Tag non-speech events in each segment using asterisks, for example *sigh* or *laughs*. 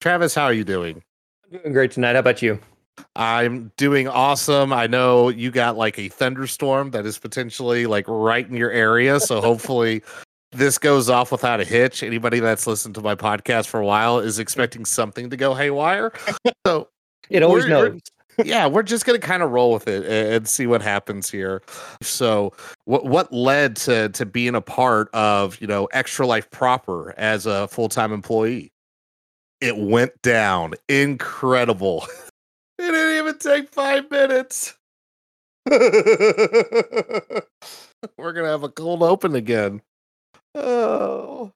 Travis, how are you doing? I'm doing great tonight. How about you? I'm doing awesome. I know you got like a thunderstorm that is potentially like right in your area. So hopefully *laughs* this goes off without a hitch. Anybody that's listened to my podcast for a while is expecting something to go haywire. *laughs* So it always knows. *laughs* yeah, we're just gonna kind of roll with it and, and see what happens here. So, what what led to to being a part of you know Extra Life proper as a full time employee? It went down incredible. *laughs* it didn't even take five minutes. *laughs* we're gonna have a cold open again. Oh.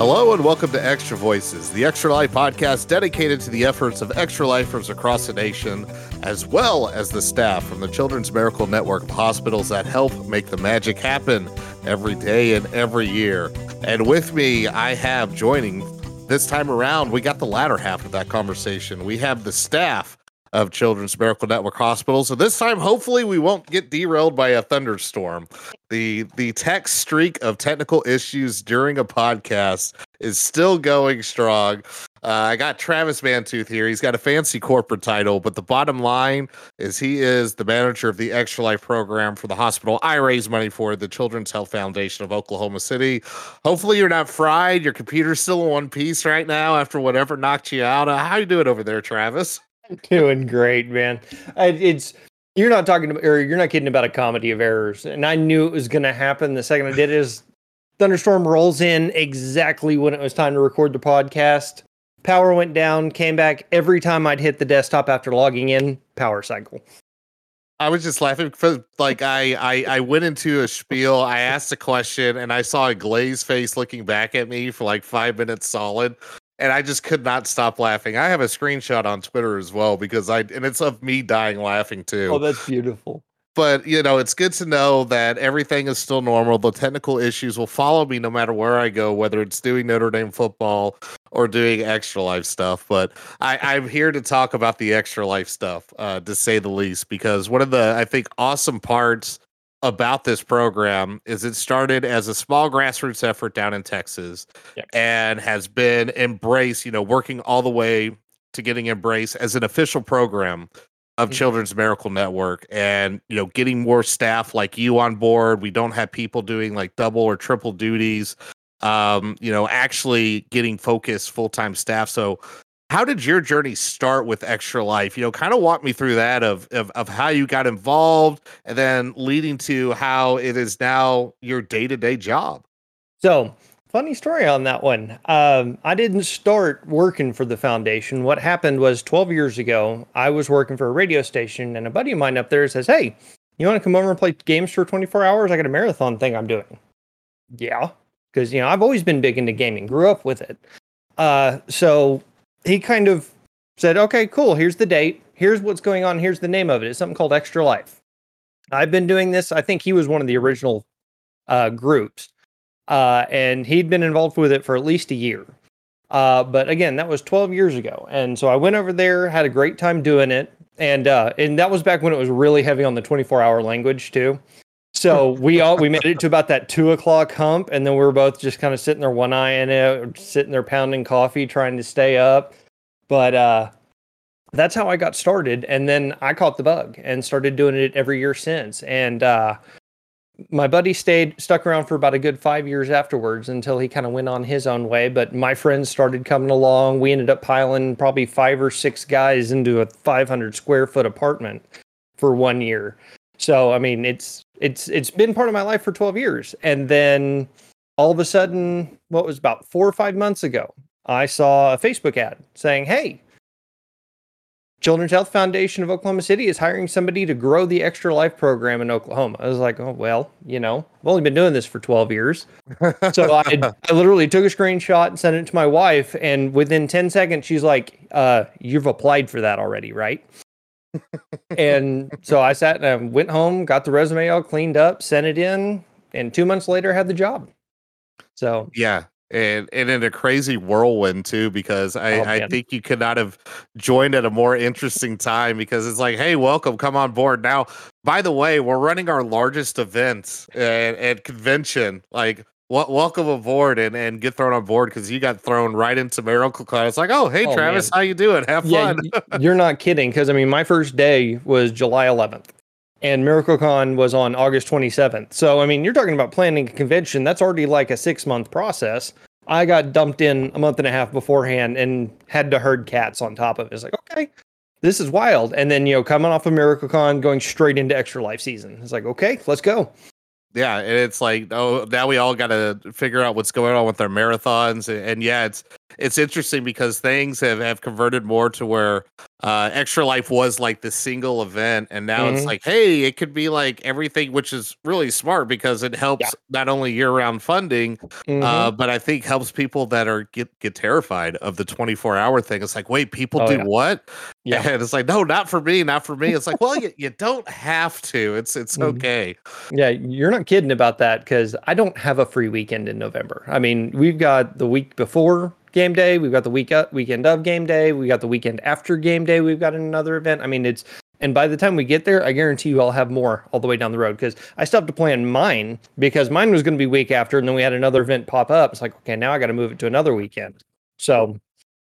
Hello and welcome to Extra Voices, the Extra Life podcast dedicated to the efforts of extra lifers across the nation, as well as the staff from the Children's Miracle Network of hospitals that help make the magic happen every day and every year. And with me, I have joining this time around, we got the latter half of that conversation. We have the staff of Children's Miracle Network Hospital. So this time, hopefully, we won't get derailed by a thunderstorm. The the tech streak of technical issues during a podcast is still going strong. Uh, I got Travis Mantooth here. He's got a fancy corporate title, but the bottom line is he is the manager of the Extra Life program for the hospital I raise money for, the Children's Health Foundation of Oklahoma City. Hopefully, you're not fried. Your computer's still in one piece right now after whatever knocked you out. Uh, how you doing over there, Travis? *laughs* *laughs* Doing great, man. It's you're not talking about, or you're not kidding about a comedy of errors. And I knew it was going to happen the second I did it. Is thunderstorm rolls in exactly when it was time to record the podcast. Power went down, came back every time I'd hit the desktop after logging in. Power cycle. I was just laughing because, like, I, I I went into a spiel. I asked a question, and I saw a glazed face looking back at me for like five minutes solid, and I just could not stop laughing. I have a screenshot on Twitter as well because I and it's of me dying laughing too. Oh, that's beautiful. but you know, it's good to know that everything is still normal. The technical issues will follow me no matter where I go, whether it's doing Notre Dame football or doing extra life stuff. But I, I'm here to talk about the extra life stuff, uh, to say the least, because one of the I think awesome parts about this program is it started as a small grassroots effort down in Texas Yep. and has been embraced, you know, working all the way to getting embraced as an official program of Mhm. Children's Miracle Network and you know getting more staff like you on board. We don't have people doing like double or triple duties. Um, you know, actually getting focused full-time staff. So how did your journey start with Extra Life? You know, kind of walk me through that of, of of how you got involved and then leading to how it is now your day-to-day job. So, funny story on that one. Um, I didn't start working for the foundation. What happened was 12 years ago, I was working for a radio station, and a buddy of mine up there says, Hey, you want to come over and play games for 24 hours? I got a marathon thing I'm doing. Yeah, because, you know, I've always been big into gaming, grew up with it. Uh, so he kind of said, Okay, cool. Here's the date. Here's what's going on. Here's the name of it. It's something called Extra Life. I've been doing this. I think he was one of the original uh, groups uh, and he'd been involved with it for at least a year. Uh, but again, that was 12 years ago, and so I went over there, had a great time doing it, and uh, and that was back when it was really heavy on the 24-hour language too. So we all we made it to about that two o'clock hump, and then we were both just kind of sitting there, one eye in it, sitting there pounding coffee, trying to stay up. But uh, that's how I got started, and then I caught the bug and started doing it every year since. And uh, my buddy stayed stuck around for about a good five years afterwards until he kind of went on his own way but my friends started coming along we ended up piling probably five or six guys into a 500 square foot apartment for one year so i mean it's it's it's been part of my life for 12 years and then all of a sudden what was about four or five months ago i saw a facebook ad saying hey Children's Health Foundation of Oklahoma City is hiring somebody to grow the Extra Life program in Oklahoma. I was like, oh, well, you know, I've only been doing this for 12 years. so I, *laughs* I literally took a screenshot and sent it to my wife. And within 10 seconds, she's like, uh, you've applied for that already, right? And so I sat and I went home, got the resume all cleaned up, sent it in, and two months later had the job. So yeah, and and in a crazy whirlwind too because I, oh, I think you could not have joined at a more interesting time because it's like hey welcome come on board now by the way we're running our largest event and, and convention like welcome aboard and, and get thrown on board because you got thrown right into miracle class it's like oh hey oh, travis man. how you doing have yeah, fun *laughs* you're not kidding because i mean my first day was july 11th and MiracleCon was on August 27th. So, I mean, you're talking about planning a convention. That's already like a six month process. I got dumped in a month and a half beforehand and had to herd cats on top of it. It's like, okay, this is wild. And then, you know, coming off of MiracleCon, going straight into Extra Life season. It's like, okay, let's go. Yeah, and it's like, oh, now we all got to figure out what's going on with our marathons, and, and yeah, it's it's interesting because things have have converted more to where uh, Extra Life was like the single event, and now mm-hmm. it's like, hey, it could be like everything, which is really smart because it helps yeah. not only year round funding, uh, mm-hmm. uh, but I think helps people that are get get terrified of the twenty four hour thing. It's like, wait, people oh, do yeah. what? *laughs* Yeah, and it's like, no, not for me, not for me. It's like, well, you, you don't have to. It's it's mm-hmm. okay. Yeah, you're not kidding about that because I don't have a free weekend in November. I mean, we've got the week before game day. We've got the week up, weekend of game day. We got the weekend after game day. We've got another event. I mean, it's and by the time we get there, I guarantee you I'll have more all the way down the road because I have to plan mine because mine was going to be week after, and then we had another event pop up. It's like, okay, now I got to move it to another weekend. So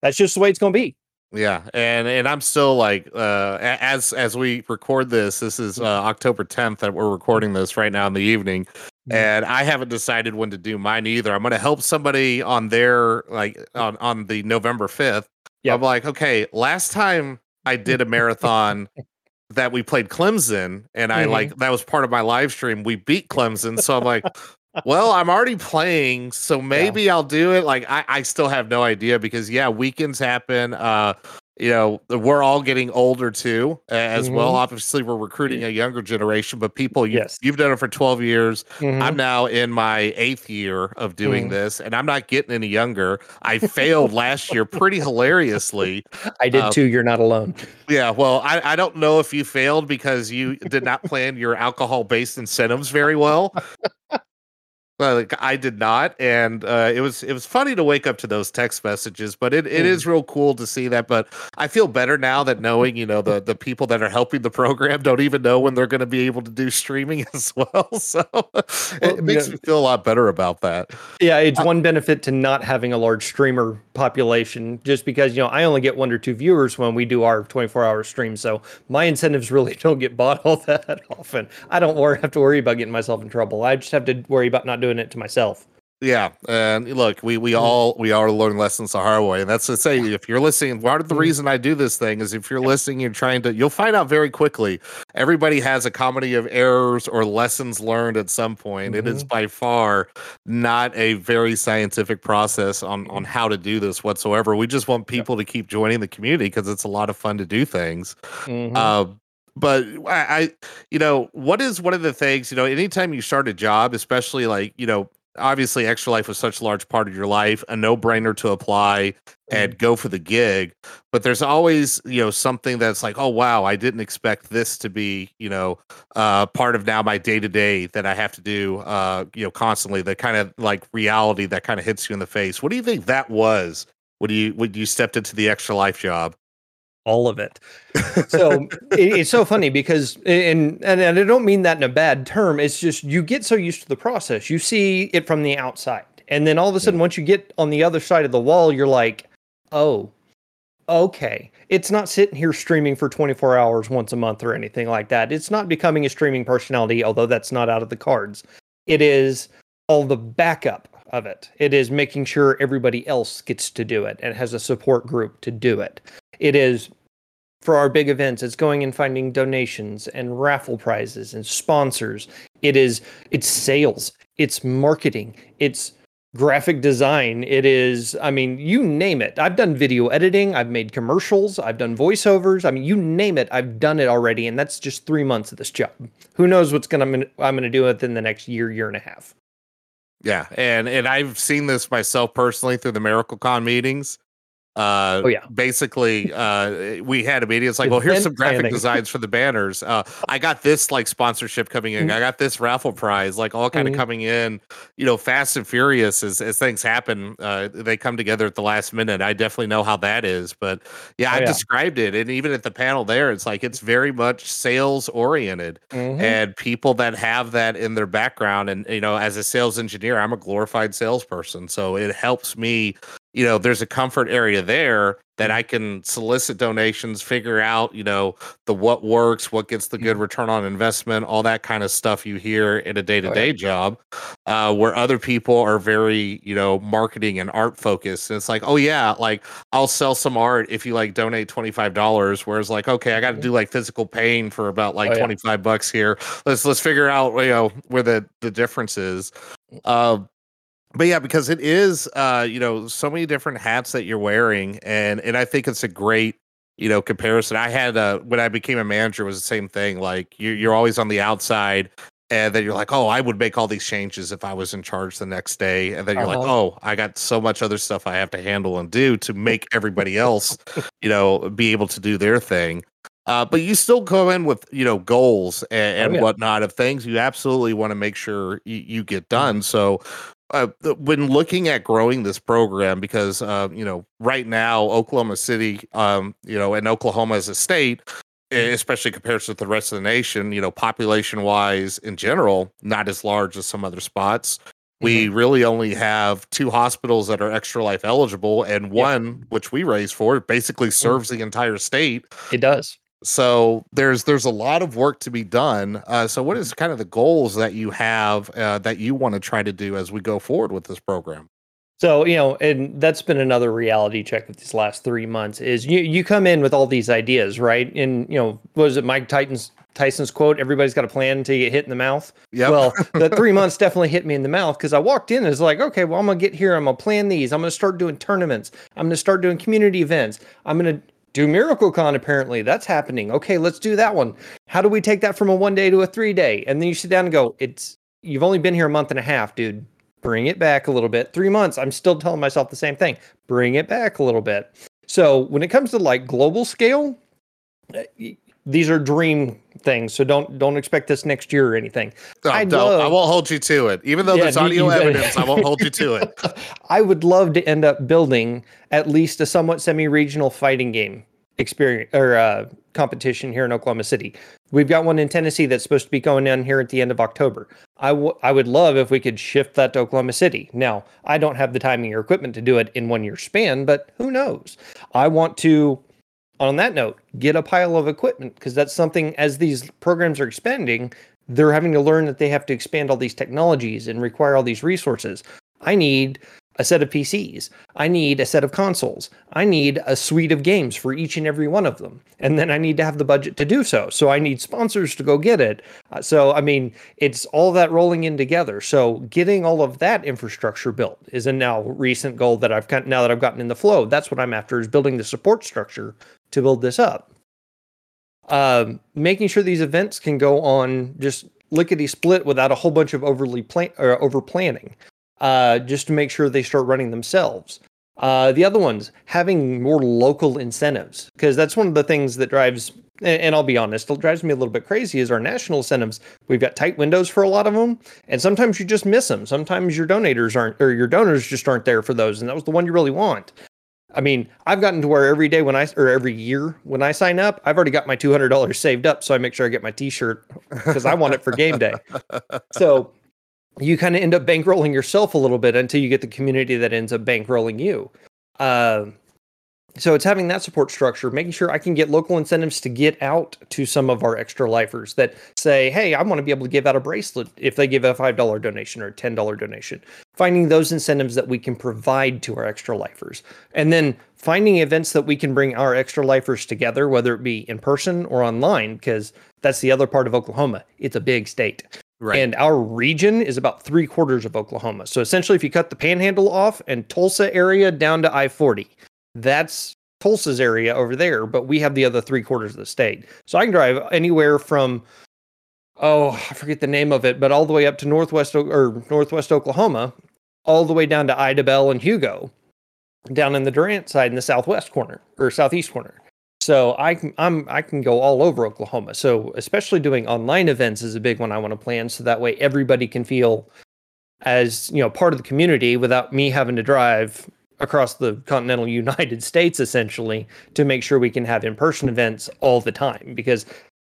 that's just the way it's going to be. Yeah, and and I'm still like uh as as we record this, this is uh, October 10th that we're recording this right now in the evening. And I haven't decided when to do mine either. I'm going to help somebody on their like on on the November 5th. Yeah. I'm like, okay, last time I did a marathon *laughs* that we played Clemson and I mm-hmm. like that was part of my live stream. We beat Clemson, so I'm like, well, I'm already playing, so *laughs* maybe yeah. I'll do it. Like I I still have no idea because yeah, weekends happen. Uh you know we're all getting older too as mm-hmm. well obviously we're recruiting a younger generation but people you, yes. you've done it for 12 years mm-hmm. i'm now in my eighth year of doing mm-hmm. this and i'm not getting any younger i *laughs* failed last year pretty hilariously i did um, too you're not alone yeah well I, I don't know if you failed because you did not plan your alcohol based incentives very well like I did not, and uh, it was it was funny to wake up to those text messages. But it, it mm. is real cool to see that. But I feel better now that knowing you know the the people that are helping the program don't even know when they're going to be able to do streaming *laughs* as well. So well, it makes yeah. me feel a lot better about that. Yeah, it's one benefit to not having a large streamer population, just because you know I only get one or two viewers when we do our twenty four hour stream. So my incentives really *laughs* don't get bought all that *laughs* often. I don't worry, have to worry about getting myself in trouble. I just have to worry about not doing doing it to myself. Yeah, and look, we we mm-hmm. all we all learn lessons the hard way, and that's to say, if you're listening, part of the mm-hmm. reason I do this thing is if you're listening, you're trying to, you'll find out very quickly. Everybody has a comedy of errors or lessons learned at some point. Mm-hmm. It is mm-hmm. by far not a very scientific process on on how to do this whatsoever. We just want people to keep joining the community because it's a lot of fun to do things. Mm-hmm. Uh, but I, I, you know, what is one of the things, you know, anytime you start a job, especially like, you know, obviously extra life was such a large part of your life, a no brainer to apply and mm-hmm. go for the gig. But there's always, you know, something that's like, oh, wow, I didn't expect this to be, you know, uh, part of now my day to day that I have to do, uh, you know, constantly, the kind of like reality that kind of hits you in the face. What do you think that was when you, when you stepped into the extra life job? All of it. *laughs* So it, it's so funny because, and, and and I don't mean that in a bad term. It's just you get so used to the process. You see it from the outside, and then all of a sudden, once you get on the other side of the wall, you're like, oh, okay. It's not sitting here streaming for 24 hours once a month or anything like that. It's not becoming a streaming personality, although that's not out of the cards. It is all the backup of it. It is making sure everybody else gets to do it and has a support group to do it. It is for our big events, it's going and finding donations and raffle prizes and sponsors. It is it's sales, it's marketing, it's graphic design. It is, I mean, you name it. I've done video editing. I've made commercials. I've done voiceovers. I mean, you name it. I've done it already, and that's just three months of this job. Who knows what's gonna I'm gonna do within the next year, year and a half. Yeah, and and I've seen this myself personally through the MiracleCon meetings. Uh, oh yeah. Basically, uh, we had a meeting. It's like, well, here's some graphic planning. designs for the banners. Uh, I got this like sponsorship coming in. Mm-hmm. I got this raffle prize, like all kind of mm-hmm. coming in. You know, fast and furious as as things happen. Uh, they come together at the last minute. I definitely know how that is. But yeah, oh, I yeah. described it, and even at the panel there, it's like it's very much sales oriented, mm-hmm. and people that have that in their background. And you know, as a sales engineer, I'm a glorified salesperson, so it helps me you know, there's a comfort area there that mm-hmm. I can solicit donations, figure out, you know, the what works, what gets the good mm-hmm. return on investment, all that kind of stuff you hear in a day to day job, uh, where other people are very, you know, marketing and art focused. And it's like, oh yeah, like I'll sell some art if you like donate twenty five dollars. Whereas like, okay, I got to mm-hmm. do like physical pain for about like oh, twenty five yeah. bucks here. Let's let's figure out, you know, where the the difference is. Uh, but yeah, because it is, uh, you know, so many different hats that you're wearing, and and I think it's a great, you know, comparison. I had uh, when I became a manager was the same thing. Like you're you're always on the outside, and then you're like, oh, I would make all these changes if I was in charge the next day, and then you're uh-huh. like, oh, I got so much other stuff I have to handle and do to make everybody else, you know, be able to do their thing. Uh, but you still go in with you know goals and, and oh, yeah. whatnot of things you absolutely want to make sure you, you get done. So uh, when looking at growing this program, because uh, you know, right now Oklahoma City, um, you know, and Oklahoma as a state, especially compared to the rest of the nation, you know, population wise in general, not as large as some other spots. We mm-hmm. really only have two hospitals that are extra life eligible, and one, yep. which we raise for, basically mm. serves mm-hmm. the entire state. It does so there's there's a lot of work to be done uh, so what is kind of the goals that you have uh, that you want to try to do as we go forward with this program so you know and that's been another reality check of these last three months is you you come in with all these ideas right and you know was it mike titans Tyson's quote, everybody's got a plan to get hit in the mouth. Yeah. Well, the *laughs* three months definitely hit me in the mouth because I walked in and it's like, okay, well, I'm going to get here. I'm going to plan these. I'm going to start doing tournaments. I'm going to start doing community events. I'm going to do MiracleCon apparently. That's happening. Okay, let's do that one. How do we take that from a one day to a three day? And then you sit down and go, it's you've only been here a month and a half, dude. Bring it back a little bit. Three months. I'm still telling myself the same thing. Bring it back a little bit. So when it comes to like global scale, uh, these are dream things, so don't don't expect this next year or anything. No, I don't. I won't hold you to it, even though yeah, there's audio evidence. I won't hold you to it. *laughs* I would love to end up building at least a somewhat semi-regional fighting game experience or uh, competition here in Oklahoma City. We've got one in Tennessee that's supposed to be going in here at the end of October. I, w- I would love if we could shift that to Oklahoma City. Now, I don't have the timing or equipment to do it in one year span, but who knows? I want to on that note, get a pile of equipment because that's something as these programs are expanding, they're having to learn that they have to expand all these technologies and require all these resources. I need a set of PCs. I need a set of consoles. I need a suite of games for each and every one of them. And then I need to have the budget to do so. So I need sponsors to go get it. Uh, so, I mean, it's all that rolling in together. So getting all of that infrastructure built is a now recent goal that I've got now that I've gotten in the flow. That's what I'm after is building the support structure to build this up. Um, making sure these events can go on just lickety split without a whole bunch of overly plan or over planning uh, just to make sure they start running themselves. Uh, the other ones, having more local incentives, because that's one of the things that drives, and I'll be honest, it drives me a little bit crazy is our national incentives. We've got tight windows for a lot of them, and sometimes you just miss them. Sometimes your donators aren't, or your donors just aren't there for those, and that was the one you really want. I mean, I've gotten to where every day when I, or every year when I sign up, I've already got my $200 saved up. So I make sure I get my t shirt because *laughs* I want it for game day. *laughs* So you kind of end up bankrolling yourself a little bit until you get the community that ends up bankrolling you. Uh, so it's having that support structure, making sure I can get local incentives to get out to some of our extra lifers that say, "Hey, I want to be able to give out a bracelet if they give a five dollar donation or a ten dollar donation." Finding those incentives that we can provide to our extra lifers, and then finding events that we can bring our extra lifers together, whether it be in person or online, because that's the other part of Oklahoma. It's a big state. Right. And our region is about three quarters of Oklahoma. So essentially, if you cut the panhandle off and Tulsa area down to I 40, that's Tulsa's area over there, but we have the other three quarters of the state. So I can drive anywhere from, oh, I forget the name of it, but all the way up to Northwest or Northwest Oklahoma, all the way down to Idabel and Hugo, down in the Durant side in the southwest corner or southeast corner. So I can I'm I can go all over Oklahoma. So especially doing online events is a big one I want to plan so that way everybody can feel as, you know, part of the community without me having to drive across the continental *laughs* United States essentially to make sure we can have in-person events all the time because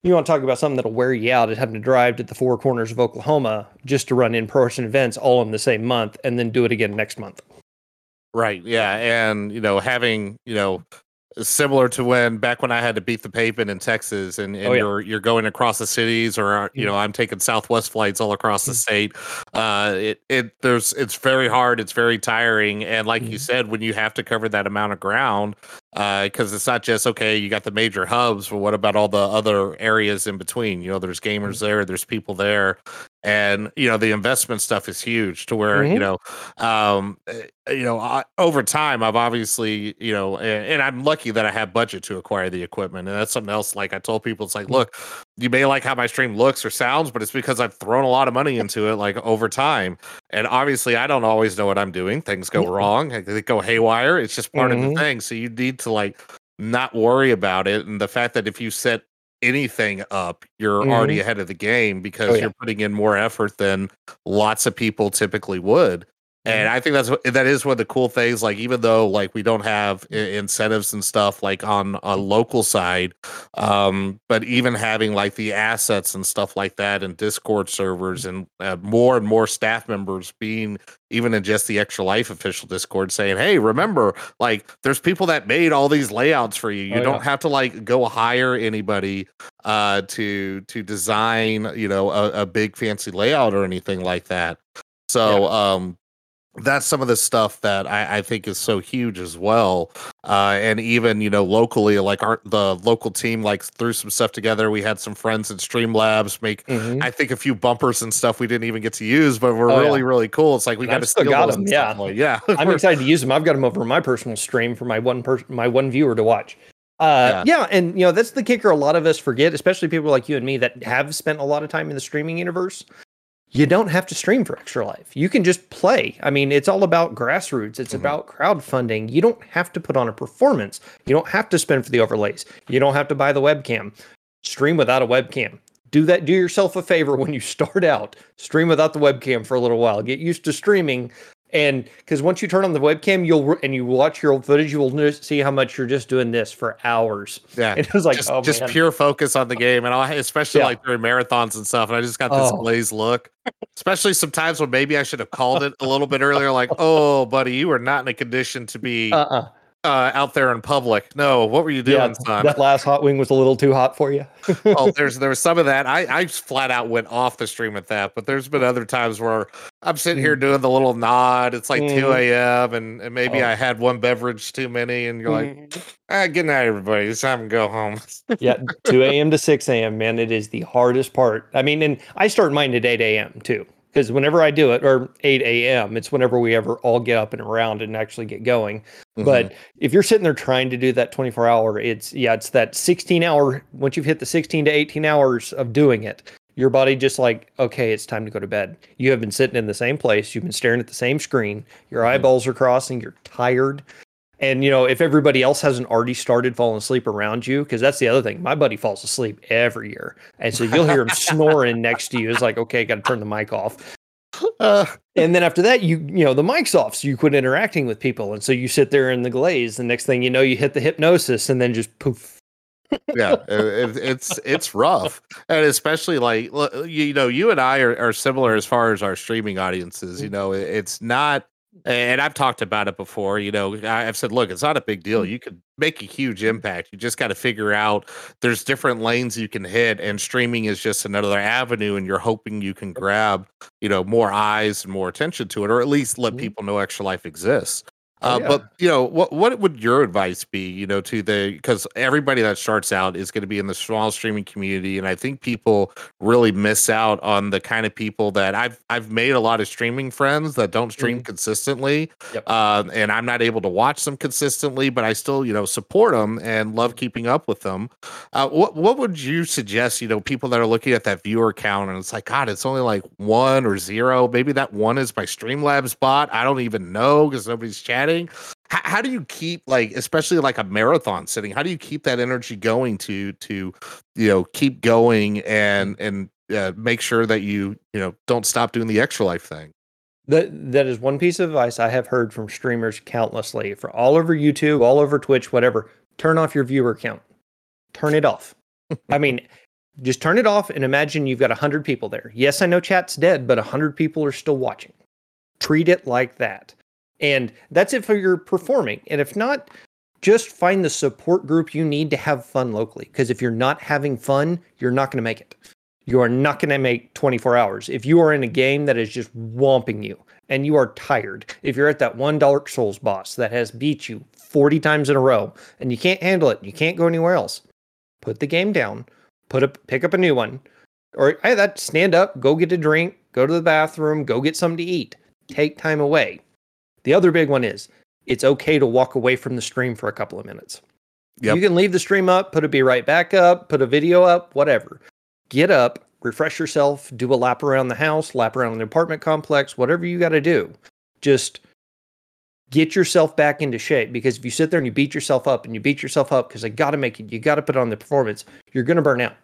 you want to talk about something that'll wear you out at having to drive to the four corners of Oklahoma just to run in-person events all in the same month and then do it again next month. Right. Yeah. And, you know, having, you know, similar to when back when I had to beat the pavement in Texas and, and oh, yeah. you're you're going across the cities or you know I'm taking Southwest flights all across the mm. state. Uh, it it there's it's very hard, it's very tiring, and like mm-hmm. you said, when you have to cover that amount of ground, because uh, it's not just okay, you got the major hubs, but what about all the other areas in between? You know, there's gamers mm-hmm. there, there's people there, and you know the investment stuff is huge to where mm-hmm. you know um eh, you know I, over time i've obviously you know and, and, i'm lucky that i have budget to acquire the equipment and that's something else like i told people it's like mm-hmm. look you may like how my stream looks or sounds but it's because i've thrown a lot of money into it like over time and obviously i don't always know what i'm doing things go mm-hmm. wrong they go haywire it's just part of the mm-hmm. thing so you need to like not worry about it and the fact that if you set anything up, you're mm-hmm. already ahead of the game because oh, yeah. you're putting in more effort than lots of people typically would. And. I think that's that is one of the cool things. Like even though like we don't have incentives and stuff like on a local side, um, but even having like the assets and stuff like that and Discord servers and uh, more and more staff members being even in just the extra life official Discord saying, "Hey, remember like there's people that made all these layouts for you. You oh, don't yeah. have to like go hire anybody uh, to to design you know a, a big fancy layout or anything like that." So yeah. um that's some of the stuff that I, I, think is so huge as well. Uh, and even you know locally, like our the local team like threw some stuff together. We had some friends in Streamlabs make mm-hmm. I think a few bumpers and stuff we didn't even get to use, but were oh, really yeah. really cool. It's like we got to still got them. Yeah, like, yeah. *laughs* I'm excited to *laughs* use them. I've got them over my personal stream for my one person, my one viewer to watch. Uh, yeah. yeah, and you know that's the kicker. A lot of us forget, especially people like you and me that have spent a lot of time in the streaming universe you don't have to stream for Extra Life. You can just play. I mean, it's all about grassroots. It's mm-hmm. about crowdfunding. You don't have to put on a performance. You don't have to spend for the overlays. You don't have to buy the webcam. Stream without a webcam. Do that. Do yourself a favor when you *laughs* start out. Stream without the webcam for a little while. Get used to streaming and because once you turn on the webcam you'll and you watch your old footage you will see how much you're just doing this for hours. Yeah. And *laughs* it was like just, oh, just pure focus on the game and I, especially yeah. like during marathons and stuff and i just got this oh. glazed look. Especially sometimes when maybe i should have called it a little bit *laughs* earlier like oh buddy you are not in a condition to be uh-uh uh, out there in public. No, what were you doing, yeah, son? That last hot wing was a little too hot for you. oh, *laughs* there's there was some of that. I I flat out went off the stream at that, but there's been other times where I'm sitting here mm. doing the little nod. It's like mm. 2 a.m. and, and maybe oh. I had one beverage too many, and you're like, mm. ah, good night, everybody. It's time to go home. yeah, 2 a.m. to *laughs* 6 a.m. Man, it is the hardest part. I mean, and I start mine at 8 a.m. too because whenever I do it, or 8 a.m., it's whenever we ever all get up and around and actually get going. Mm-hmm. But if you're sitting there trying to do that 24 hour, it's yeah, it's that 16 hour. Once you've hit the 16 to 18 hours of doing it, your body just like, okay, it's time to go to bed. You have been sitting in the same place, you've been staring at the same screen, your mm-hmm. eyeballs are crossing, you're tired. And you know, if everybody else hasn't already started falling asleep around you, because that's the other thing. My buddy falls asleep every year, and so you'll hear him *laughs* snoring next to you. It's like, okay, got to turn the mic off. Uh, and then after that, you you know the mic's off, so you quit interacting with people, and so you sit there in the glaze. The next thing you know, you hit the hypnosis, and then just poof. yeah, it, it's it's rough, and especially like you know, you and I are, are similar as far as our streaming audiences. You know, it's not and I've talked about it before. You know, I've said, look, it's not a big deal. Mm. You could make a huge impact. You just got to figure out there's different lanes you can hit, and streaming is just another avenue. And you're hoping you can grab, you know, more eyes and more attention to it, or at least let mm-hmm. people know Extra Life exists. Uh, Oh, yeah. But you know, what what would your advice be? You know, to the because everybody that starts out is going to be in the small streaming community, and I think people really miss out on the kind of people that I've I've made a lot of streaming friends that don't stream consistently, Mm-hmm. Yep. uh, and I'm not able to watch them consistently, but I still you know support them and love keeping up with them. Uh, what what would you suggest? You know, people that are looking at that viewer count and it's like, God, it's only like one or zero. Maybe that one is my Streamlabs bot. I don't even know because nobody's chatting. How, how do you keep like, especially like a marathon sitting? How do you keep that energy going to to you know keep going and and uh, make sure that you you know don't stop doing the extra life thing? That that is one piece of advice I have heard from streamers countlessly for all over YouTube, all over Twitch, whatever. Turn off your viewer count. Turn it off. I mean, just turn it off and imagine you've got 100 people there. Yes, I know chat's dead, but 100 people are still watching. Treat it like that. And that's it for your performing. And if not, just find the support group you need to have fun locally. Because if you're not having fun, you're not going to make it. You are not going to make 24 hours. If you are in a game that is just whomping you and you are tired, if you're at that one Dark Souls boss that has beat you 40 times in a row and you can't handle it, you can't go anywhere else, put the game down, put up, pick up a new one, or hey, that stand up, go get a drink, go to the bathroom, go get something to eat, take time away. The other big one is it's okay to walk away from the stream for a couple of minutes. Yep. You can leave the stream up, put a be right back up, put a video up, whatever. Get up, refresh yourself, do a lap around the house, lap around the apartment complex, whatever you got to do. Just get yourself back into shape because if you sit there and you beat yourself up and you beat yourself up because I got to make it, you got to put on the performance, you're going to burn out.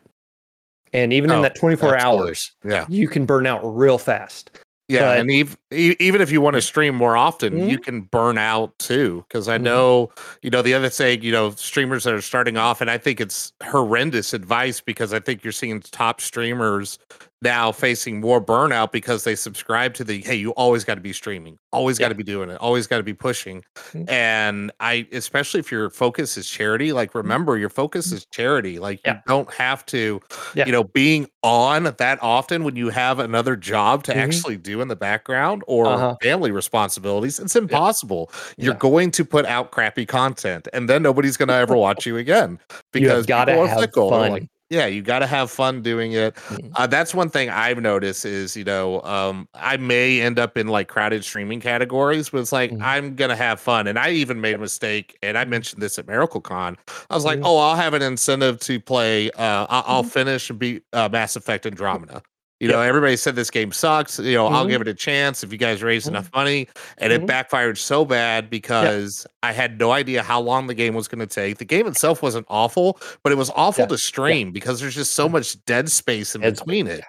And even Oh, in that 24 absolutely. hours, Yeah. you can burn out real fast. Yeah, But- and ev- e- even if you want to stream more often, you Mhm. can burn out too. Because I Mhm. know, you know, the other thing, you know, streamers that are starting off, and I think it's horrendous advice because I think you're seeing top streamers now facing more burnout because they subscribe to the hey, you always got to be streaming, always got to be doing it, always got to be pushing. Mhm. And I, especially if your focus is charity, like remember your focus is charity. Like you don't have to, Yeah. you know, being on that often when you have another job to Mhm. actually do in the background or Uh-huh. family responsibilities. It's impossible. You're Yeah. going to put out crappy content, and then nobody's going *laughs* to ever watch you again because you gotta have fickle. Fun. like, yeah, you got to have fun doing it. Mhm. Uh, that's one thing I've noticed is, you know, um, I may end up in like crowded streaming categories, but it's like Mhm. I'm gonna have fun. And I even made a mistake, and I mentioned this at MiracleCon. I was like, Mhm. oh, I'll have an incentive to play. Uh, I- I'll Mhm. finish and beat uh, Mass Effect Andromeda. You know, everybody said this game sucks. You know, I'll Mhm. give it a chance if you guys raise Mhm. enough money. And it Mhm. backfired so bad because I had no idea how long the game was going to take. The game itself wasn't awful, but it was awful Yeah. to stream because there's just so much dead space in between it.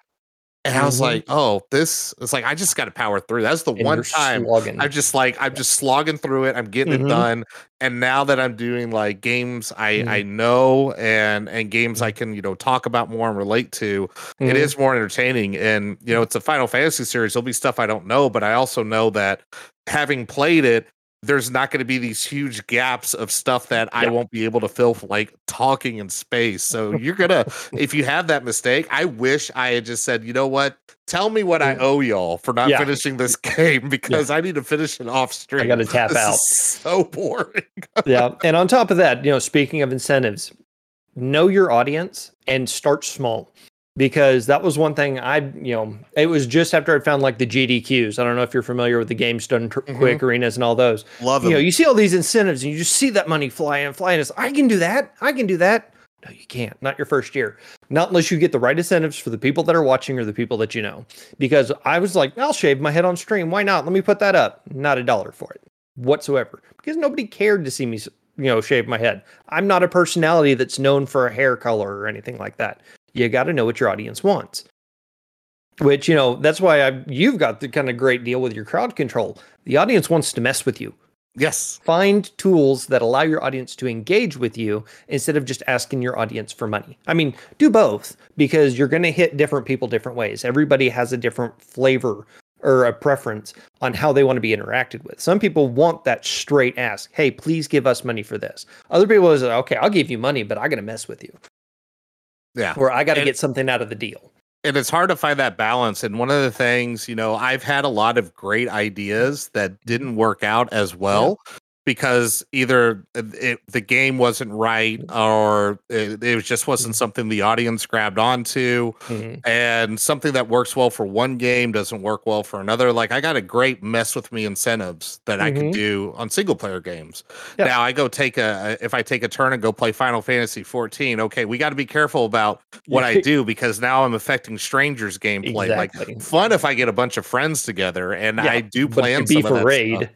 And I was Mhm. like, oh, this it's like I just got to power through. That's the And one time slogging. I'm just like I'm just slogging through it. I'm getting Mhm. it done. And now that I'm doing like games I Mhm. I know and and games I can you know talk about more and relate to, it Mhm. is more entertaining. And you know it's a Final Fantasy series. There'll be stuff I don't know, but I also know that having played it. There's not going to be these huge gaps of stuff that I won't be able to fill like talking in space. So *laughs* you're gonna, if you have that mistake, I wish I had just said, you know what, tell me what I Mm. owe y'all for not Yeah. finishing this *laughs* game because I need to finish it off stream. I got to tap This out. so boring. yeah. *laughs* And on top of that, you know, speaking of incentives, know your audience and start small. Because that was one thing I, you know, it was just after I found like the GDQs. I don't know if you're familiar with the Games Done tr- Mhm. Quick arenas and all those. Love them. You know, you see all these incentives and you just see that money fly in, fly in. It's, I can do that. I can do that. No, you can't. Not your first year. Not unless you get the right incentives for the people that are watching or the people that you know. Because I was like, I'll shave my head on stream. Why not? Let me put that up. Not a dollar for it whatsoever. Because nobody cared to see me, you know, shave my head. I'm not a personality that's known for a hair color or anything like that. You got to know what your audience wants. Which, you know, that's why I you've got the kind of great deal with your crowd control. The audience wants to mess with you yes. find tools that allow your audience to engage with you instead of just asking your audience for money. I mean, do both because you're going to hit different people different ways. Everybody has a different flavor or a preference on how they want to be interacted with. Some people want that straight ask, "Hey, please give us money for this." Other people is, "Okay, I'll give you money, but I got to mess with you." Yeah. Where I got to get something out of the deal. and it's hard to find that balance. And one of the things, you know, I've had a lot of great ideas that didn't work out as well because either it, the game wasn't right or it, it just wasn't something the audience grabbed onto Mhm. and something that works well for one game doesn't work well for another like i got a great mess with me incentives that i could Mhm. do on single player games Yeah. now i go take a if i take a turn and go play final fantasy 14 okay we got to be careful about what i *laughs* do because now i'm affecting strangers gameplay Exactly. like fun if i get a bunch of friends together and Yeah, i do plan to be of for raid. stuff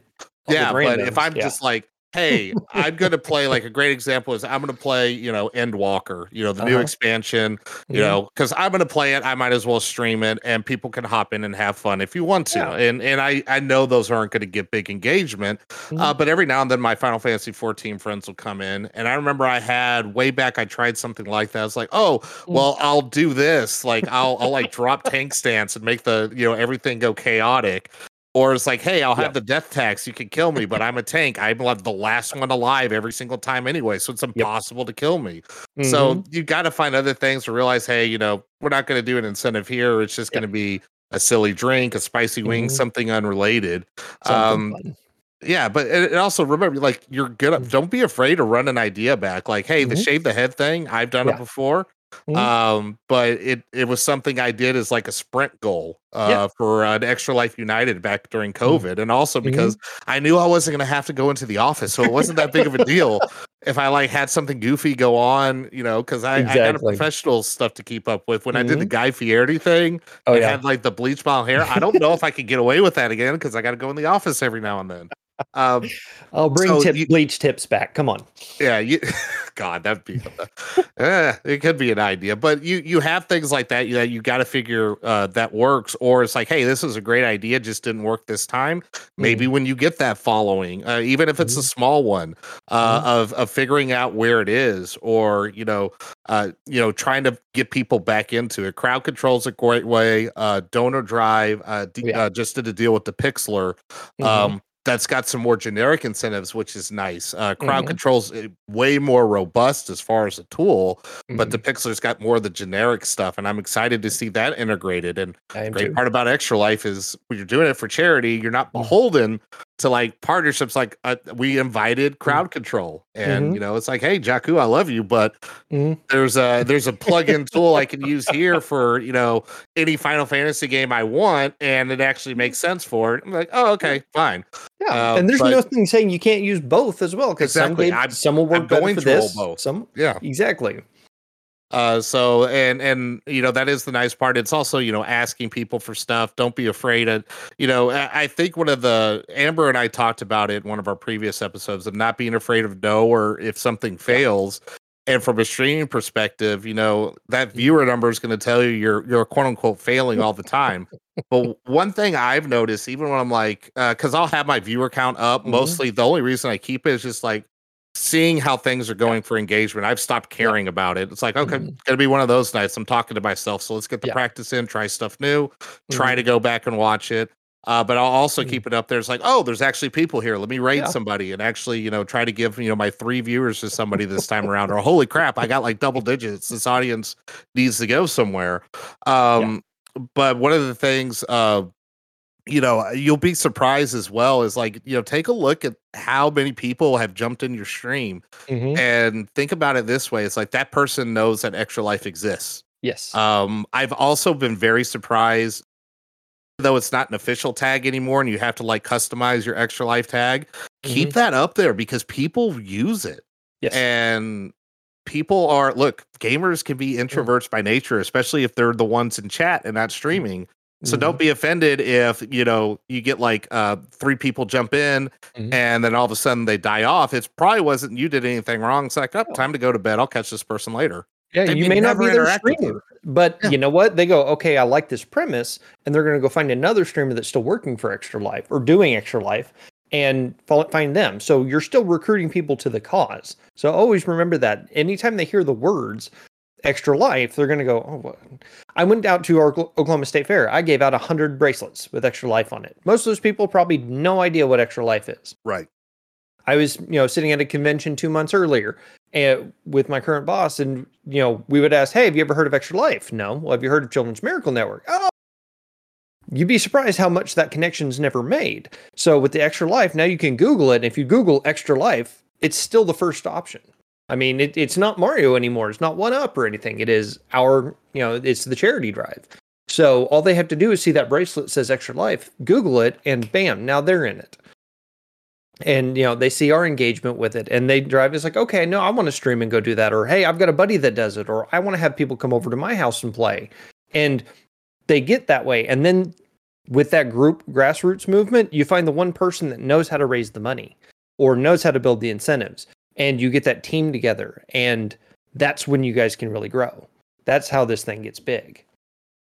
yeah, but if I'm yeah. just like, hey, I'm gonna play like a great example is I'm gonna play, you know, Endwalker, you know, the new Uh-huh. expansion, you Mhm. know, because I'm gonna play it, I might as well stream it, and people can hop in and have fun if you want to. Yeah. And and I I know those aren't gonna get big engagement, uh, Mhm. but every now and then my Final Fantasy 14 friends will come in, and I remember I had way back I tried something like that. I was like, oh, Mm. well, I'll do this, like I'll I'll like drop tank stance and make the you know everything go chaotic. Or it's like, hey, I'll Yeah. have the death tax. You can kill me, but I'm a tank. I'm the last one alive every single time anyway, so it's impossible to kill me. So Mhm. you got to find other things to realize, hey, you know, we're not going to do an incentive here. It's just Yep. going to be a silly drink, a spicy wing, Mhm. something unrelated. Something um. Yeah, but it, it also remember, like, you're good. Mm. Don't be afraid to run an idea back. Like, hey, the Mhm. shave the head thing, I've done Yeah. it before. Mhm. Um, but it it was something I did as like a sprint goal uh Yeah. for an Extra Life United back during Mm. COVID, and also Mm-hmm. because I knew I wasn't gonna have to go into the office, so it wasn't that big of a deal *laughs* if I like had something goofy go on, you know, because I, I got a professional stuff to keep up with. When I did the Mhm. Guy Fieri thing, Oh and yeah. had like the bleach blonde hair, I don't know if I could get away with that again because I got to go in the office every now and then. Um, *laughs* I'll bring so tip you- bleach tips back. Come on. yeah, you, *laughs* God, that'd be, *laughs* eh, it could be an idea, but you you have things like that that you got to figure uh, that works, or it's like, hey, this is a great idea, just didn't work this time. Maybe when you get that following, uh, even if it's a Mhm. small one, uh, Mhm. of of figuring out where it is, or you know, uh, you know, trying to get people back into it. Crowd control is a great way. Uh, donor drive, uh, d- Yeah. uh, just did a deal with the Pixlr Mhm. um, that's got some more generic incentives, which is nice. Uh, crowd Mhm. controls uh, way more robust as far as a tool, but Mhm. the Pixlr's got more of the generic stuff, and I'm excited to see that integrated. And great too. part about Extra Life is when you're doing it for charity, you're not Mhm. beholden to like partnerships. Like uh, we invited Mm. crowd control, and Mhm. you know it's like, hey, Jakku, I love you, but Mhm. there's a there's a plug-in tool I can use *laughs* here for you know any Final Fantasy game I want, and it actually makes sense for it. I'm like, oh, okay, fine. Yeah, Uh, and there's but- no saying you can't use both as well because Exactly. some I'm- some will work I'm better going for this. both. Some Yeah. exactly. Uh, so and and you know that is the nice part. It's also you know asking people for stuff. Don't be afraid of you know. I, I think one of the Amber and I talked about it in one of our previous episodes of not being afraid of no or if something fails. And from a streaming perspective, you know that viewer number is going to tell you you're you're quote unquote failing all the time. but one thing I've noticed, even when I'm like, because I'll have my viewer count up. Mhm. Mostly, the only reason I keep it is just like seeing how things are going for engagement. I've stopped caring about it. It's like, okay, Mhm. it's gonna be one of those nights. I'm talking to myself, so let's get the Yeah. practice in, try stuff new, try Mhm. to go back and watch it. Uh, but I'll also Mhm. keep it up there. It's like, oh, there's actually people here. Let me raid Yeah. somebody and actually, you know, try to give you know my three viewers to somebody this *laughs* time around. Or holy crap, I got like double digits. This audience needs to go somewhere. Um, but one of the things, uh, you know, you'll be surprised as well as like, you know, take a look at how many people have jumped in your stream Mhm. and think about it this way it's like that person knows that extra life exists Yes. um i've also been very surprised though it's not an official tag anymore and you have to like customize your extra life tag keep that up there because people use it yes. and people are look gamers can be introverts by nature especially if they're the ones in chat and not streaming so Mhm. don't be offended if you know you get like uh three people jump in Mhm. and then all of a sudden they die off. It's probably wasn't you did anything wrong. It's like, oh, time to go to bed. I'll catch this person later. Yeah, They you may not be their interact with you. streamer, but Yeah. you know what? They go, okay, I like this premise, and they're going to go find another streamer that's still working for Extra Life or doing Extra Life, and find them. So you're still recruiting people to the cause. So always remember that. Anytime they hear the words Extra Life, they're going to go, oh, what? I went out to our Oklahoma State Fair. I gave out hundred bracelets with Extra Life on it. Most of those people probably no idea what Extra Life is. Right. I was, you know, sitting at a convention two months earlier, and with my current boss, and you know, we would ask, "Hey, have you ever heard of Extra Life?" No. Well, have you heard of Children's Miracle Network? Oh, you'd be surprised how much that connection's never made. So with the Extra Life, now you can Google it. And if you Google Extra Life, it's still the first option. I mean, it, it's not Mario anymore. It's not One Up or anything. It is our, you know, it's the charity drive. So all they have to do is see that bracelet says Extra Life, Google it, and bam, now they're in it and you know they see our engagement with it and they drive it's like okay no i want to stream and go do that or hey i've got a buddy that does it or i want to have people come over to my house and play and they get that way and then with that group grassroots movement you find the one person that knows how to raise the money or knows how to build the incentives and you get that team together and that's when you guys can really grow that's how this thing gets big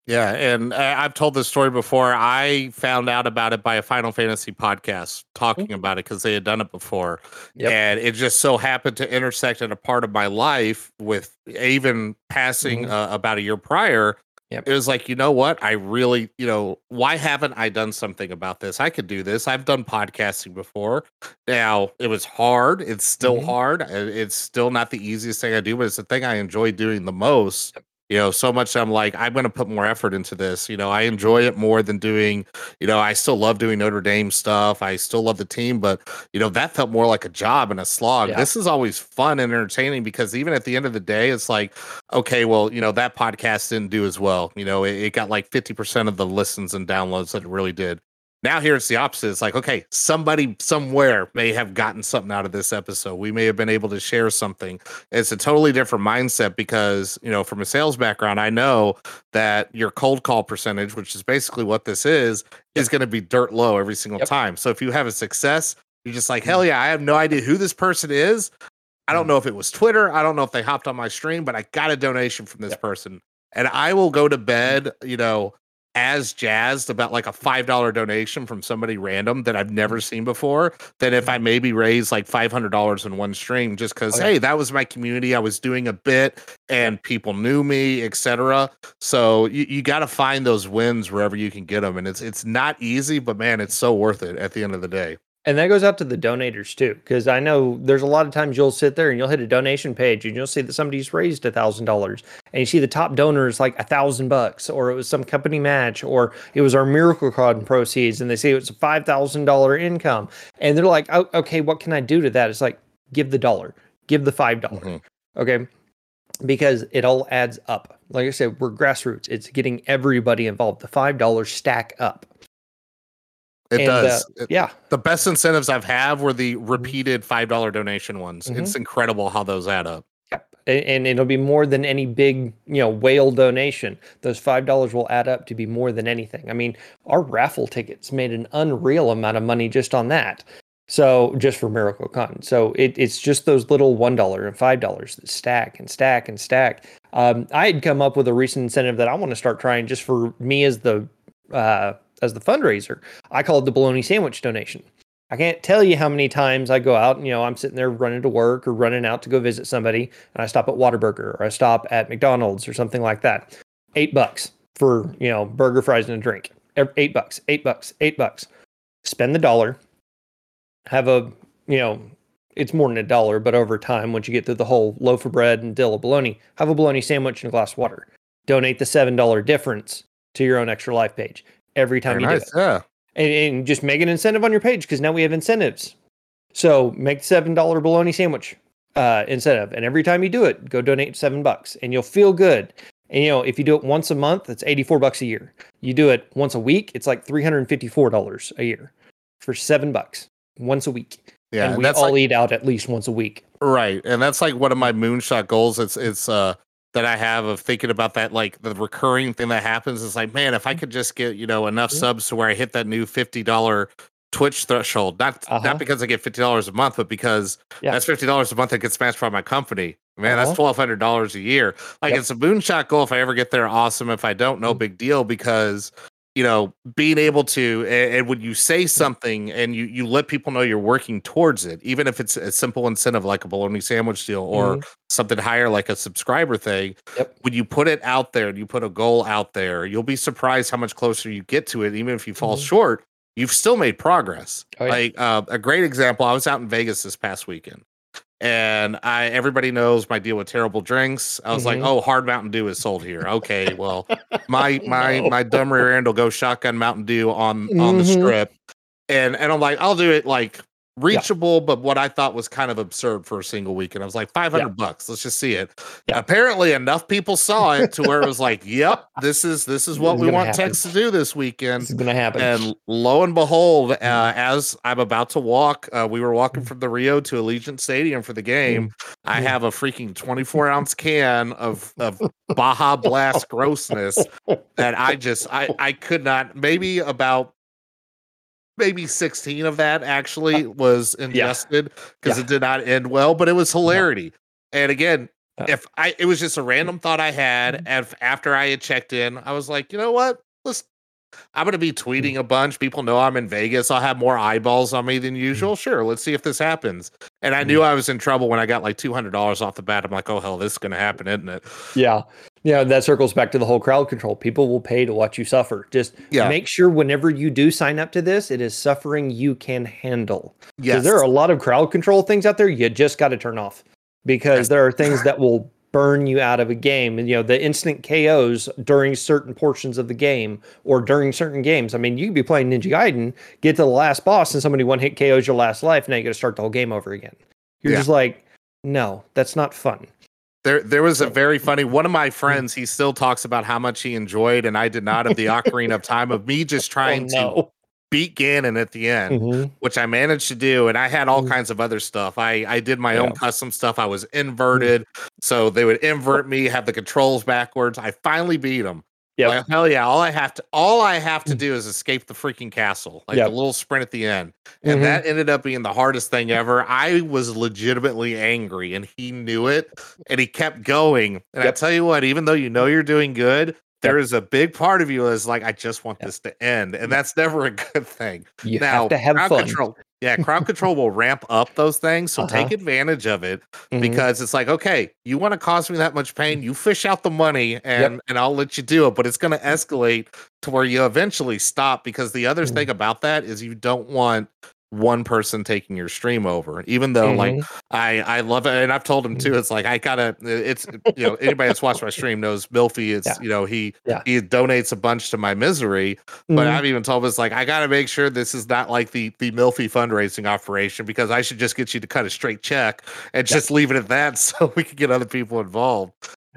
yeah, and I've told this story before. I found out about it by a Final Fantasy podcast talking mm-hmm. about it because they had done it before, yep. and it just so happened to intersect in a part of my life with even passing mm-hmm. uh, about a year prior. Yep. It was like, you know what? I really, you know, why haven't I done something about this? I could do this. I've done podcasting before. Now, it was hard. It's still mm-hmm. hard. It's still not the easiest thing I do, but it's the thing I enjoy doing the most. Yep you know so much i'm like i'm going to put more effort into this you know i enjoy it more than doing you know i still love doing notre dame stuff i still love the team but you know that felt more like a job and a slog yeah. this is always fun and entertaining because even at the end of the day it's like okay well you know that podcast didn't do as well you know it, it got like 50% of the listens and downloads that it really did now here it's the opposite. It's like, okay, somebody somewhere may have gotten something out of this episode. We may have been able to share something. It's a totally different mindset because, you know, from a sales background, I know that your cold call percentage, which is basically what this is, yep. is going to be dirt low every single yep. time. So if you have a success, you're just like, hell yeah, I have no idea who this person is. I don't mm. know if it was Twitter. I don't know if they hopped on my stream, but I got a donation from this yep. person. And I will go to bed, you know, as jazzed about like a five dollar donation from somebody random that I've never seen before than if I maybe raise like five hundred dollars in one stream just because okay. Oh, hey that was my community I was doing a bit and people knew me etc. So you, you got to find those wins wherever you can get them and it's it's not easy but man it's so worth it at the end of the day. And that goes out to the donators too, because I know there's a lot of times you'll sit there and you'll hit a donation page and you'll see that somebody's raised a thousand dollars, and you see the top donor is like a thousand bucks, or it was some company match, or it was our Miracle Con proceeds, and they say it's a five thousand dollar income, and they're like, oh, okay, what can I do to that? It's like give the dollar, give the five dollar, mm-hmm. okay, because it all adds up. Like I said, we're grassroots. It's getting everybody involved. The five dollars stack up. It and, does. Uh, it, yeah. The best incentives I've had were the mm-hmm. repeated five dollar donation ones. Mm-hmm. It's incredible how those add up. Yep. And, and it'll be more than any big, you know, whale donation. Those five dollars will add up to be more than anything. I mean, our raffle tickets made an unreal amount of money just on that. So just for Miracle Con. So it, it's just those little one dollar and five dollars that stack and stack and stack. Um, I had come up with a recent incentive that I want to start trying just for me as the uh, as the fundraiser. I call it the bologna sandwich donation. I can't tell you how many times I go out and, you know, I'm sitting there running to work or running out to go visit somebody and I stop at Whataburger or I stop at McDonald's or something like that. Eight bucks for, you know, burger, fries, and a drink. Eight bucks, eight bucks, eight bucks. Spend the dollar, have a, you know, it's more than a dollar, but over time, once you get through the whole loaf of bread and dill of bologna, have a bologna sandwich and a glass of water. Donate the $7 difference to your own extra life page every time Very you nice, do it. Yeah. And, and, just make an incentive on your page because now we have incentives. So make seven dollar bologna sandwich uh, incentive, and every time you do it, go donate seven bucks, and you'll feel good. And you know, if you do it once a month, it's eighty four bucks a year. You do it once a week, it's like three hundred and fifty four dollars a year for seven bucks once a week. Yeah, and we all like, eat out at least once a week. Right, and that's like one of my moonshot goals. It's it's uh that I have of thinking about that, like the recurring thing that happens is like, man, if I could just get, you know, enough mm-hmm. subs to where I hit that new $50 Twitch threshold, not uh-huh. not because I get $50 a month, but because yeah. that's $50 a month that gets matched by my company. Man, uh-huh. that's $1,200 a year. Like yep. it's a moonshot goal. If I ever get there, awesome. If I don't, no mm-hmm. big deal because you know, being able to, and, and, when you say something and you you let people know you're working towards it, even if it's a simple incentive like a bologna sandwich deal or mm-hmm. something higher like a subscriber thing, yep. when you put it out there and you put a goal out there, you'll be surprised how much closer you get to it. Even if you fall mm-hmm. short, you've still made progress. Oh, yeah. Like uh, a great example, I was out in Vegas this past weekend. And I everybody knows my deal with terrible drinks. I was Mhm. like, oh, hard Mountain Dew is sold here. Okay, well, *laughs* my my No. my dumb rear end will go shotgun Mountain Dew on on the Mhm. strip, and and I'm like, I'll do it like reachable, but what I thought was kind of absurd for a single weekend. I was like, 500 bucks. Let's just see it. Yeah. Apparently, enough people saw it to where it was like, *laughs* yep, this is this is what It's we want happen. Tex to do this weekend. This is gonna happen. And lo and behold, uh, as I'm about to walk, uh, we were walking from the Rio to Allegiant Stadium for the game. I Mm. have a freaking 24 ounce can of of Baja Blast *laughs* grossness that I just I I could not. Maybe about maybe 16 of that actually was ingested because Yeah. it did not end well, but it was hilarity. And again. Yeah. Mm-hmm. If I, it was just a random thought I had, and f- after I had checked in, I was like, you know what? Let's I'm going to be Mm-hmm. tweeting a bunch. People know I'm in Vegas. I'll have more eyeballs on me than Mm-hmm. usual. Sure, let's see if this happens. And I knew I was in trouble when I got like $200 off the bat. I'm like, oh, hell, this is going to happen, isn't it? Yeah. Yeah, that circles back to the whole crowd control. People will pay to watch you suffer. Just Yeah. make sure whenever you do sign up to this, it is suffering you can handle. Because Yes. there are a lot of crowd control things out there you just got to turn off because there are things that will burn you out of a game. And, you know, the instant KOs during certain portions of the game or during certain games. I mean, you could be playing Ninja Gaiden, get to the last boss, and somebody one hit KOs your last life. Now you got to start the whole game over again. You're Yeah. just like, no, that's not fun. There, there was a very funny one of my friends. He still talks about how much he enjoyed, and I did not of the Ocarina of Time of me just *laughs* trying oh, to beat Ganon at the end, Mhm. which I managed to do. And I had all Mhm. kinds of other stuff. I, I did my Yeah. own custom stuff. I was inverted, so they would invert me, have the controls backwards. I finally beat them. Yep. Like, hell yeah! All I have to, all I have to Mm. do is escape the freaking castle, like Yep. the little sprint at the end, and Mhm. that ended up being the hardest thing ever. I was legitimately angry, and he knew it, and he kept going. And I tell you what, even though you know you're doing good, there is a big part of you is like, I just want Yep. this to end, and that's never a *laughs* good thing. You now, have to have crowd fun. control, yeah, *laughs* crowd control will ramp up those things, so take Uh-huh. advantage of it Mhm. because it's like, okay, you want to cause me that much pain, you fish out the money and and I'll let you do it, but it's going to escalate to where you eventually stop because the other Mhm. thing about that is you don't want one person taking your stream over even though like Mhm. i i love it and i've told him too it's like i gotta it's you know anybody that's watched my stream knows milfy it's Yeah. you know he Yeah. he donates a bunch to my misery but Mhm. I've even told him it's like I got to make sure this is not like the the Milfy fundraising operation because I should just get you to cut a straight check and Yeah. just leave it at that *laughs* so we can get other people involved.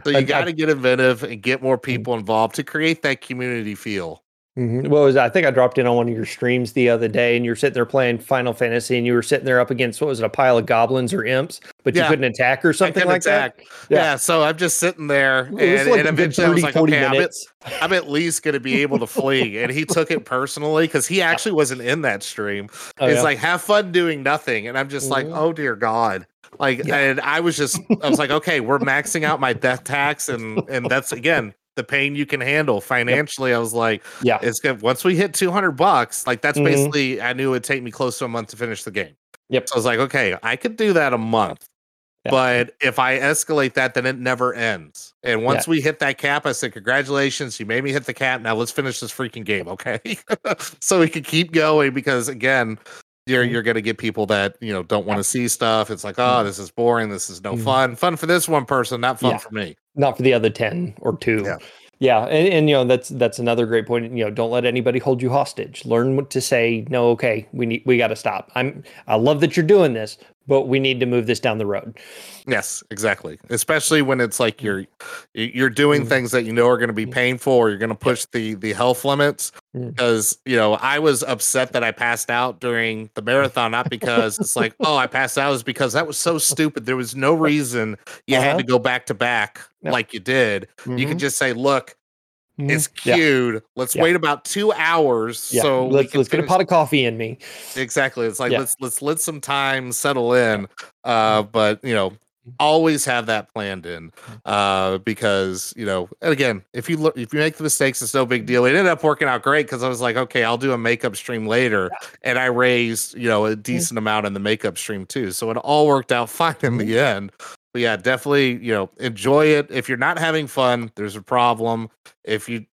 So you got to get inventive and get more people involved to create that community feel. Mhm. Well, it was, I think I dropped in on one of your streams the other day, and you were sitting there playing Final Fantasy, and you were sitting there up against what was it, a pile of goblins or imps, but you couldn't attack or something like attack. that. Yeah. Yeah. so I'm just sitting there and, like and eventually I was 30, like, 40 okay, I'm at. *laughs* I'm at least going to be able to flee. And he took it personally because he actually wasn't in that stream. Oh, it's yeah. like have fun doing nothing and i'm just like Mhm. oh dear god like Yeah. and i was just i was like okay we're maxing out my death tax and and that's again the pain you can handle financially i was like yeah. it's good once we hit 200 bucks like that's Mhm. basically i knew it would take me close to a month to finish the game Yep. so i was like okay i could do that a month Yeah. but if I escalate that, then it never ends. And once we hit that cap, I said, Congratulations, you made me hit the cap. Now let's finish this freaking game, okay? *laughs* so we can keep going because again, you're Mhm. you're gonna get people that you know don't want to see stuff. It's like, oh, this is boring, this is no Mhm. fun. Fun for this one person, not fun Yeah. for me. Not for the other 10 or two. Yeah. Yeah. And, and, you know, that's, that's another great point. You know, don't let anybody hold you hostage. Learn to say, no, okay, we need, we got to stop. I'm, I love that you're doing this, but we need to move this down the road. Yes, exactly. Especially when it's like you're you're doing Mhm. things that you know are going to be Mhm. painful, or you're going to push the the health limits. Because you know, I was upset that I passed out during the marathon, not because it's like, *laughs* oh, I passed out, is because that was so stupid. There was no reason you had Uh-huh. to go back to back like you did. You could Mhm. just say, look, Mhm. it's Yeah. queued. Let's Yeah. wait about two hours. Yeah. So let's, let's get a pot of coffee in me. Exactly. It's like Yeah. let's let's let some time settle in. Uh, but you know, always have that planned in. Uh, because you know, and again, if you look if you make the mistakes, it's no big deal. It ended up working out great because I was like, okay, I'll do a makeup stream later, and I raised you know a decent amount in the makeup stream too. So it all worked out *laughs* fine in the end. But yeah, definitely, you know, enjoy it. If you're not having fun, there's a problem. If you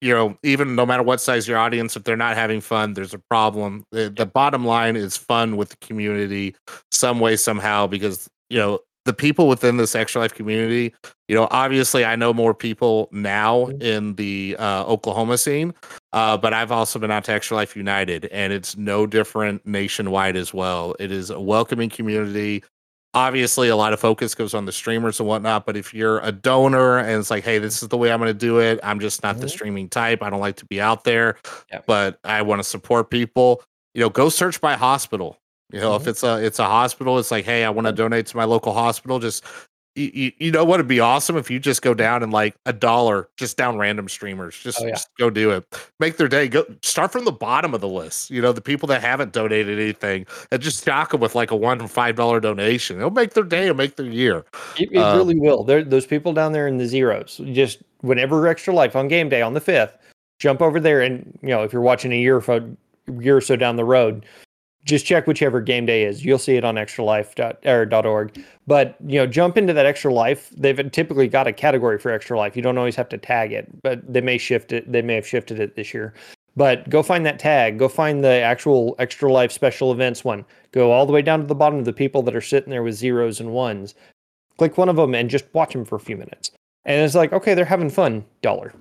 you know, even no matter what size your audience, if they're not having fun, there's a problem. The, the bottom line is fun with the community, some way, somehow, because you know, the people within this extra life community, you know, obviously I know more people now Mhm. in the uh, Oklahoma scene, uh, but I've also been out to Extra Life United, and it's no different nationwide as well. It is a welcoming community. Obviously, a lot of focus goes on the streamers and whatnot, but if you're a donor and it's like, hey, this is the way I'm going to do it, I'm just not the Mhm. streaming type. I don't like to be out there, Yeah. but I want to support people. You know, go search by hospital. You know, if Mhm. it's a it's a hospital, it's like, hey, I want to donate to my local hospital. Just you, you, you know what would be awesome if you just go down and like a dollar just down random streamers. Just, Oh, yeah. just go do it. Make their day. Go start from the bottom of the list. You know, the people that haven't donated anything and just stock them with like a one or five dollar donation. It'll make their day and make their year. It, it Uh, really will. There, those people down there in the zeros. Just whenever extra life on game day on the fifth, jump over there and you know if you're watching a year or year or so down the road, just check whichever game day is. You'll see it on extralife.org. Er, but you know, jump into that extra life. They've typically got a category for extra life. You don't always have to tag it, but they may shift it. They may have shifted it this year. But go find that tag. Go find the actual extra life special events one. Go all the way down to the bottom of the people that are sitting there with zeros and ones click one of them and just watch them for a few minutes. And it's like, okay, they're having fun. Dollar.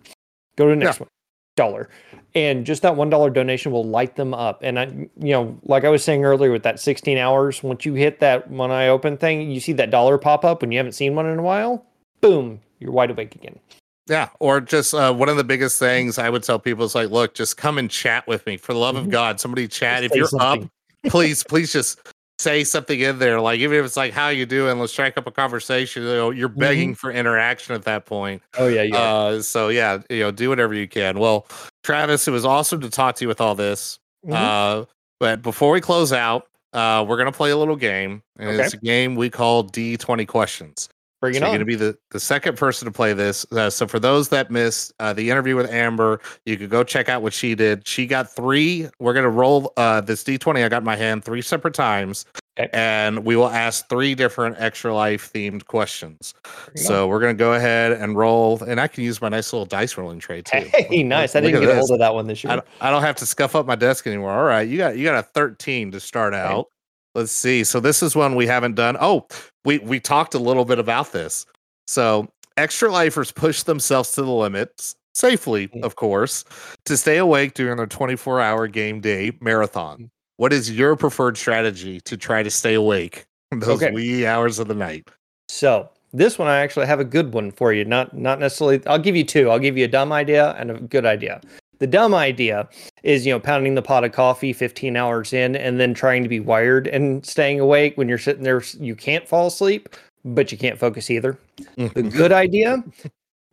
Go to the next one. Dollar. And just that one dollar donation will light them up. And I, you know, like I was saying earlier with that 16 hours, once you hit that one eye open thing, you see that dollar pop up when you haven't seen one in a while. Boom, you're wide awake again. Yeah, or just uh, one of the biggest things I would tell people is like, look, just come and chat with me. For the love of Mhm. God, somebody chat. If you're something. up, please, please just say something in there. Like even if it's like, how you doing? Let's strike up a conversation. You know, you're begging for interaction at that point. Oh yeah, yeah. Uh, so yeah, you know, do whatever you can. Well, Travis, it was awesome to talk to you with all this. Mhm. Uh, but before we close out, uh, we're gonna play a little game, and Okay. it's a game we call D20 questions. Bring So it you're on. going to be the, the second person to play this. Uh, so for those that missed uh, the interview with Amber, you could go check out what she did. She got three. We're going to roll uh, this d20 I got in my hand three separate times, Okay. and we will ask three different extra life themed questions. So we're going to go ahead and roll, and I can use my nice little dice rolling tray too. on. hey, nice. I didn't get a hold of that one this I year. don't, I don't have to scuff up my desk anymore. All right, you got you got a 13 to start out. Let's see. So this is one we haven't done. Oh, we we talked a little bit about this. So extra lifers push themselves to the limits safely, Mm. of course, to stay awake during their 24 hour game day marathon. Mm. What is your preferred strategy to try to stay awake *laughs* those Okay. wee hours of the night? So this one I actually have a good one for you. Not not necessarily. I'll give you two. I'll give you a dumb idea and a good idea. The dumb idea is you know pounding the pot of coffee 15 hours in and then trying to be wired and staying awake when you're sitting there. You can't fall asleep, but you can't focus either. The mm-hmm. good idea: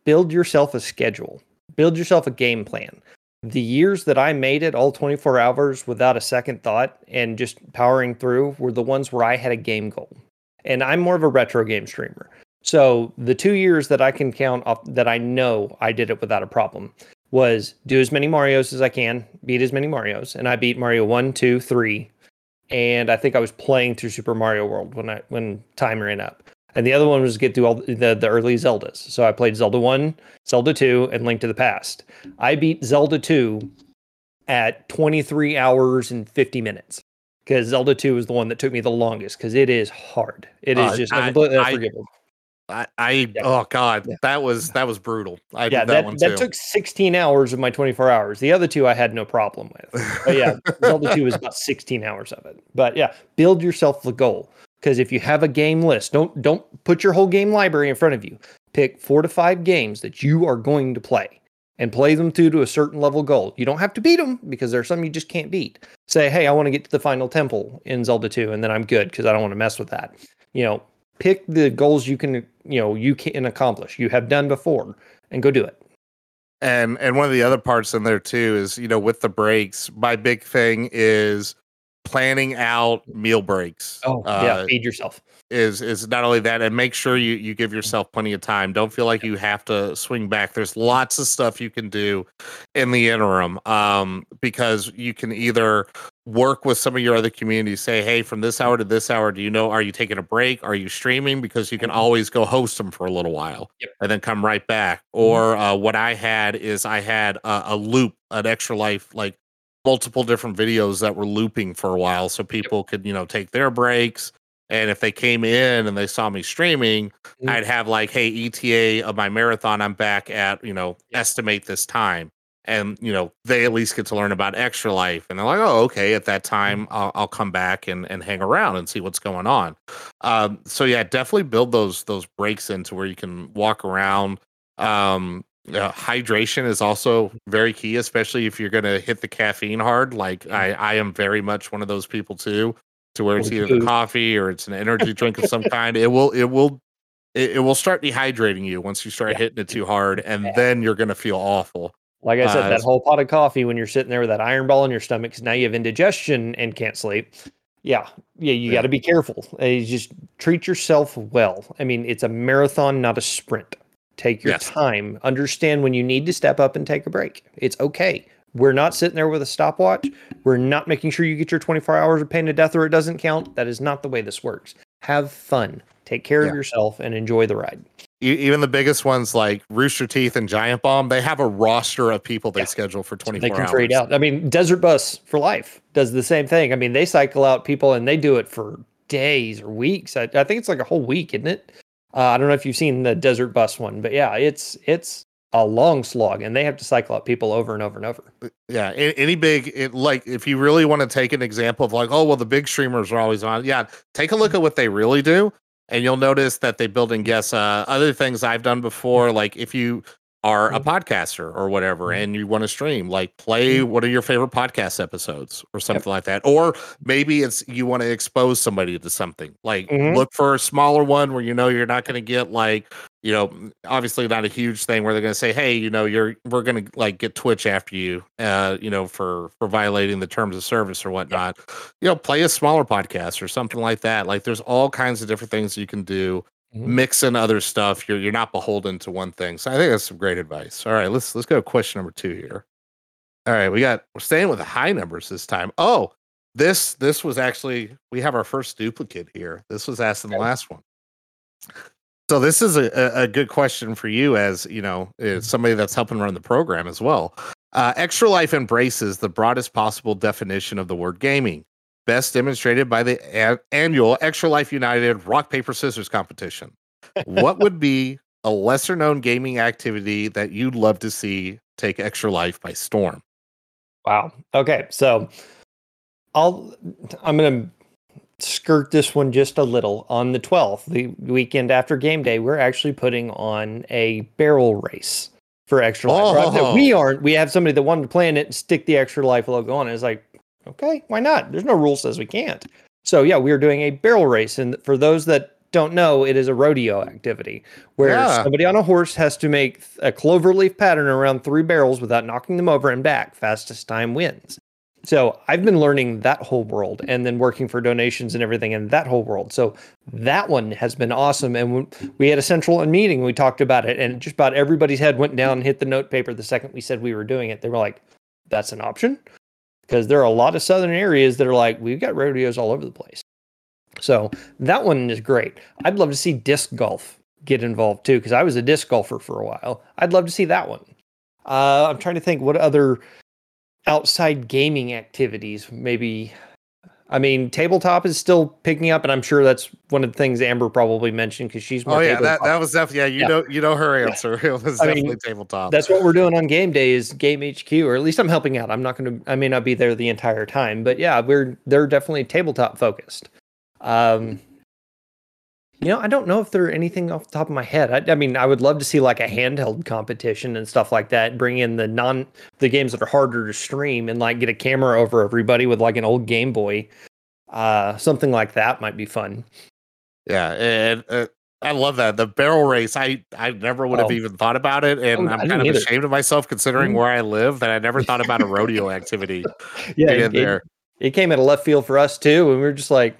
build yourself a schedule. Build yourself a game plan. The years that I made it all 24 hours without a second thought and just powering through were the ones where I had a game goal and I'm more of a retro game streamer. So the two years that I can count off that I know I did it without a problem was do as many Mario's as I can, beat as many Mario's, and I beat Mario one, two, three, and I think I was playing through Super Mario World when I when time ran up. And the other one was get through all the, the early Zeldas. So I played Zelda 1, Zelda 2, and Link to the Past. I beat Zelda 2 at 23 hours and 50 minutes because Zelda 2 was the one that took me the longest because it is hard. It is Uh, just I- unforgivable. I, I Yeah. oh god, Yeah. that was that was brutal. I yeah, that, that, one that too. took 16 hours of my 24 hours. The other two I had no problem with. But yeah, Zelda 2 was about 16 hours of it. But yeah, build yourself the goal. Because if you have a game list, don't don't put your whole game library in front of you. Pick four to five games that you are going to play and play them through to a certain level goal. You don't have to beat them because there's some you just can't beat. Say, hey, I want to get to the final temple in Zelda 2, and then I'm good because I don't want to mess with that. You know, pick the goals you can, you know, you can accomplish, you have done before, and go do it. and and one of the other parts in there too is you know with the breaks my big thing is planning out meal breaks Oh, uh, yeah, feed yourself. is is not only that and make sure you you give yourself plenty of time don't feel like you have to swing back there's lots of stuff you can do in the interim um because you can either work with some of your other communities say hey from this hour to this hour do you know are you taking a break are you streaming because you can Mhm. always go host them for a little while Yep. and then come right back Mhm. or uh, what i had is i had a, a loop an extra life like multiple different videos that were looping for a while so people could you know take their breaks And if they came in and they saw me streaming, Mm. I'd have like, hey, ETA of my marathon, I'm back at, you know, estimate this time. And, you know, they at least get to learn about extra life. And they're like, oh, okay, at that time, I'll, I'll come back and, and hang around and see what's going on. Um, so yeah, definitely build those those breaks into where you can walk around. Um, uh, hydration is also very key, especially if you're going to hit the caffeine hard. Like I, I am very much one of those people too, to where it's either the coffee or it's an energy drink of some *laughs* kind. It will, it will, it, it will start dehydrating you once you start Yeah. hitting it too hard, and Yeah. then you're going to feel awful. Like I said, Uh, that whole pot of coffee when you're sitting there with that iron ball in your stomach, 'cause now you have indigestion and can't sleep. Yeah, yeah, you Yeah. got to be careful. You just treat yourself well. I mean, it's a marathon, not a sprint. Take your Yes. time. Understand when you need to step up and take a break. It's okay. We're not sitting there with a stopwatch. We're not making sure you get your 24 hours of pain to death or it doesn't count. That is not the way this works. Have fun. Take care Yeah. of yourself and enjoy the ride. Even the biggest ones like Rooster Teeth and Giant Bomb, they have a roster of people they Yeah. schedule for 24 they can hours. trade out. I mean, Desert Bus for Life does the same thing. I mean, they cycle out people and they do it for days or weeks. I, I think it's like a whole week, isn't it? Uh, I don't know if you've seen the Desert Bus one, but yeah, it's it's a long slog, and they have to cycle out people over and over and over. Yeah, any big it, like if you really want to take an example of like, oh well, the big streamers are always on. Yeah, take a look at what they really do, and you'll notice that they build in guests. Uh, other things I've done before, like if you are a podcaster or whatever, Mhm. and you want to stream, like play Mhm. what are your favorite podcast episodes or something like that, or maybe it's you want to expose somebody to something. Like Mhm. look for a smaller one where you know you're not going to get like you know, obviously not a huge thing where they're going to say, "Hey, you know, you're we're going to like get Twitch after you, uh, you know, for for violating the terms of service or whatnot." You know, play a smaller podcast or something like that. Like, there's all kinds of different things you can do. Mhm. Mix in other stuff. You're you're not beholden to one thing. So I think that's some great advice. All right, let's let's go to question number two here. All right, we got we're staying with the high numbers this time. Oh, this this was actually we have our first duplicate here. This was asked in the last one. So this is a, a, a good question for you as you know as somebody that's helping run the program as well. Uh, Extra Life embraces the broadest possible definition of the word gaming, best demonstrated by the annual Extra Life United Rock Paper Scissors competition. what would be a lesser known gaming activity that you'd love to see take Extra Life by storm? Wow. Okay, so I'll I'm gonna skirt this one just a little. On the 12th, the weekend after game day, we're actually putting on a barrel race for extra life. Right? Oh. We aren't. We have somebody that wanted to plan it and stick the extra life logo on it. It's like, okay, why not? There's no rule says we can't. So yeah, we are doing a barrel race, and for those that don't know, it is a rodeo activity where Yeah. somebody on a horse has to make a cloverleaf pattern around three barrels without knocking them over and back. Fastest time wins. So I've been learning that whole world and then working for donations and everything in that whole world. So that one has been awesome. And we had a central meeting, we talked about it, and just about everybody's head went down and hit the note paper the second we said we were doing it. They were like, "That's an option," because there are a lot of southern areas that are like, "We've got rodeos all over the place." So that one is great. I'd love to see disc golf get involved too, because I was a disc golfer for a while. I'd love to see that one. Uh, I'm trying to think what other outside gaming activities maybe. I mean, tabletop is still picking up, and I'm sure that's one of the things Amber probably mentioned because she's more Oh yeah, that, tabletop. that was definitely yeah. You Yeah. know you know her answer. *laughs* It was I mean, tabletop. that's what we're doing on game day is game HQ, or at least I'm helping out. I'm not going to, I may not be there the entire time, but yeah, we're, they're definitely tabletop focused. Um, you know, I don't know if there anything off the top of my head. I, I mean, I would love to see like a handheld competition and stuff like that. Bring in the non the games that are harder to stream and like get a camera over everybody with like an old Game Boy. Uh, something like that might be fun. Yeah, and uh, I love that the barrel race. I I never would have Oh. even thought about it, and Oh, I'm kind of either. ashamed of myself considering Mhm. where I live that I never thought about a *laughs* rodeo activity. Yeah, it, it- it came at a left field for us too, and we were just like,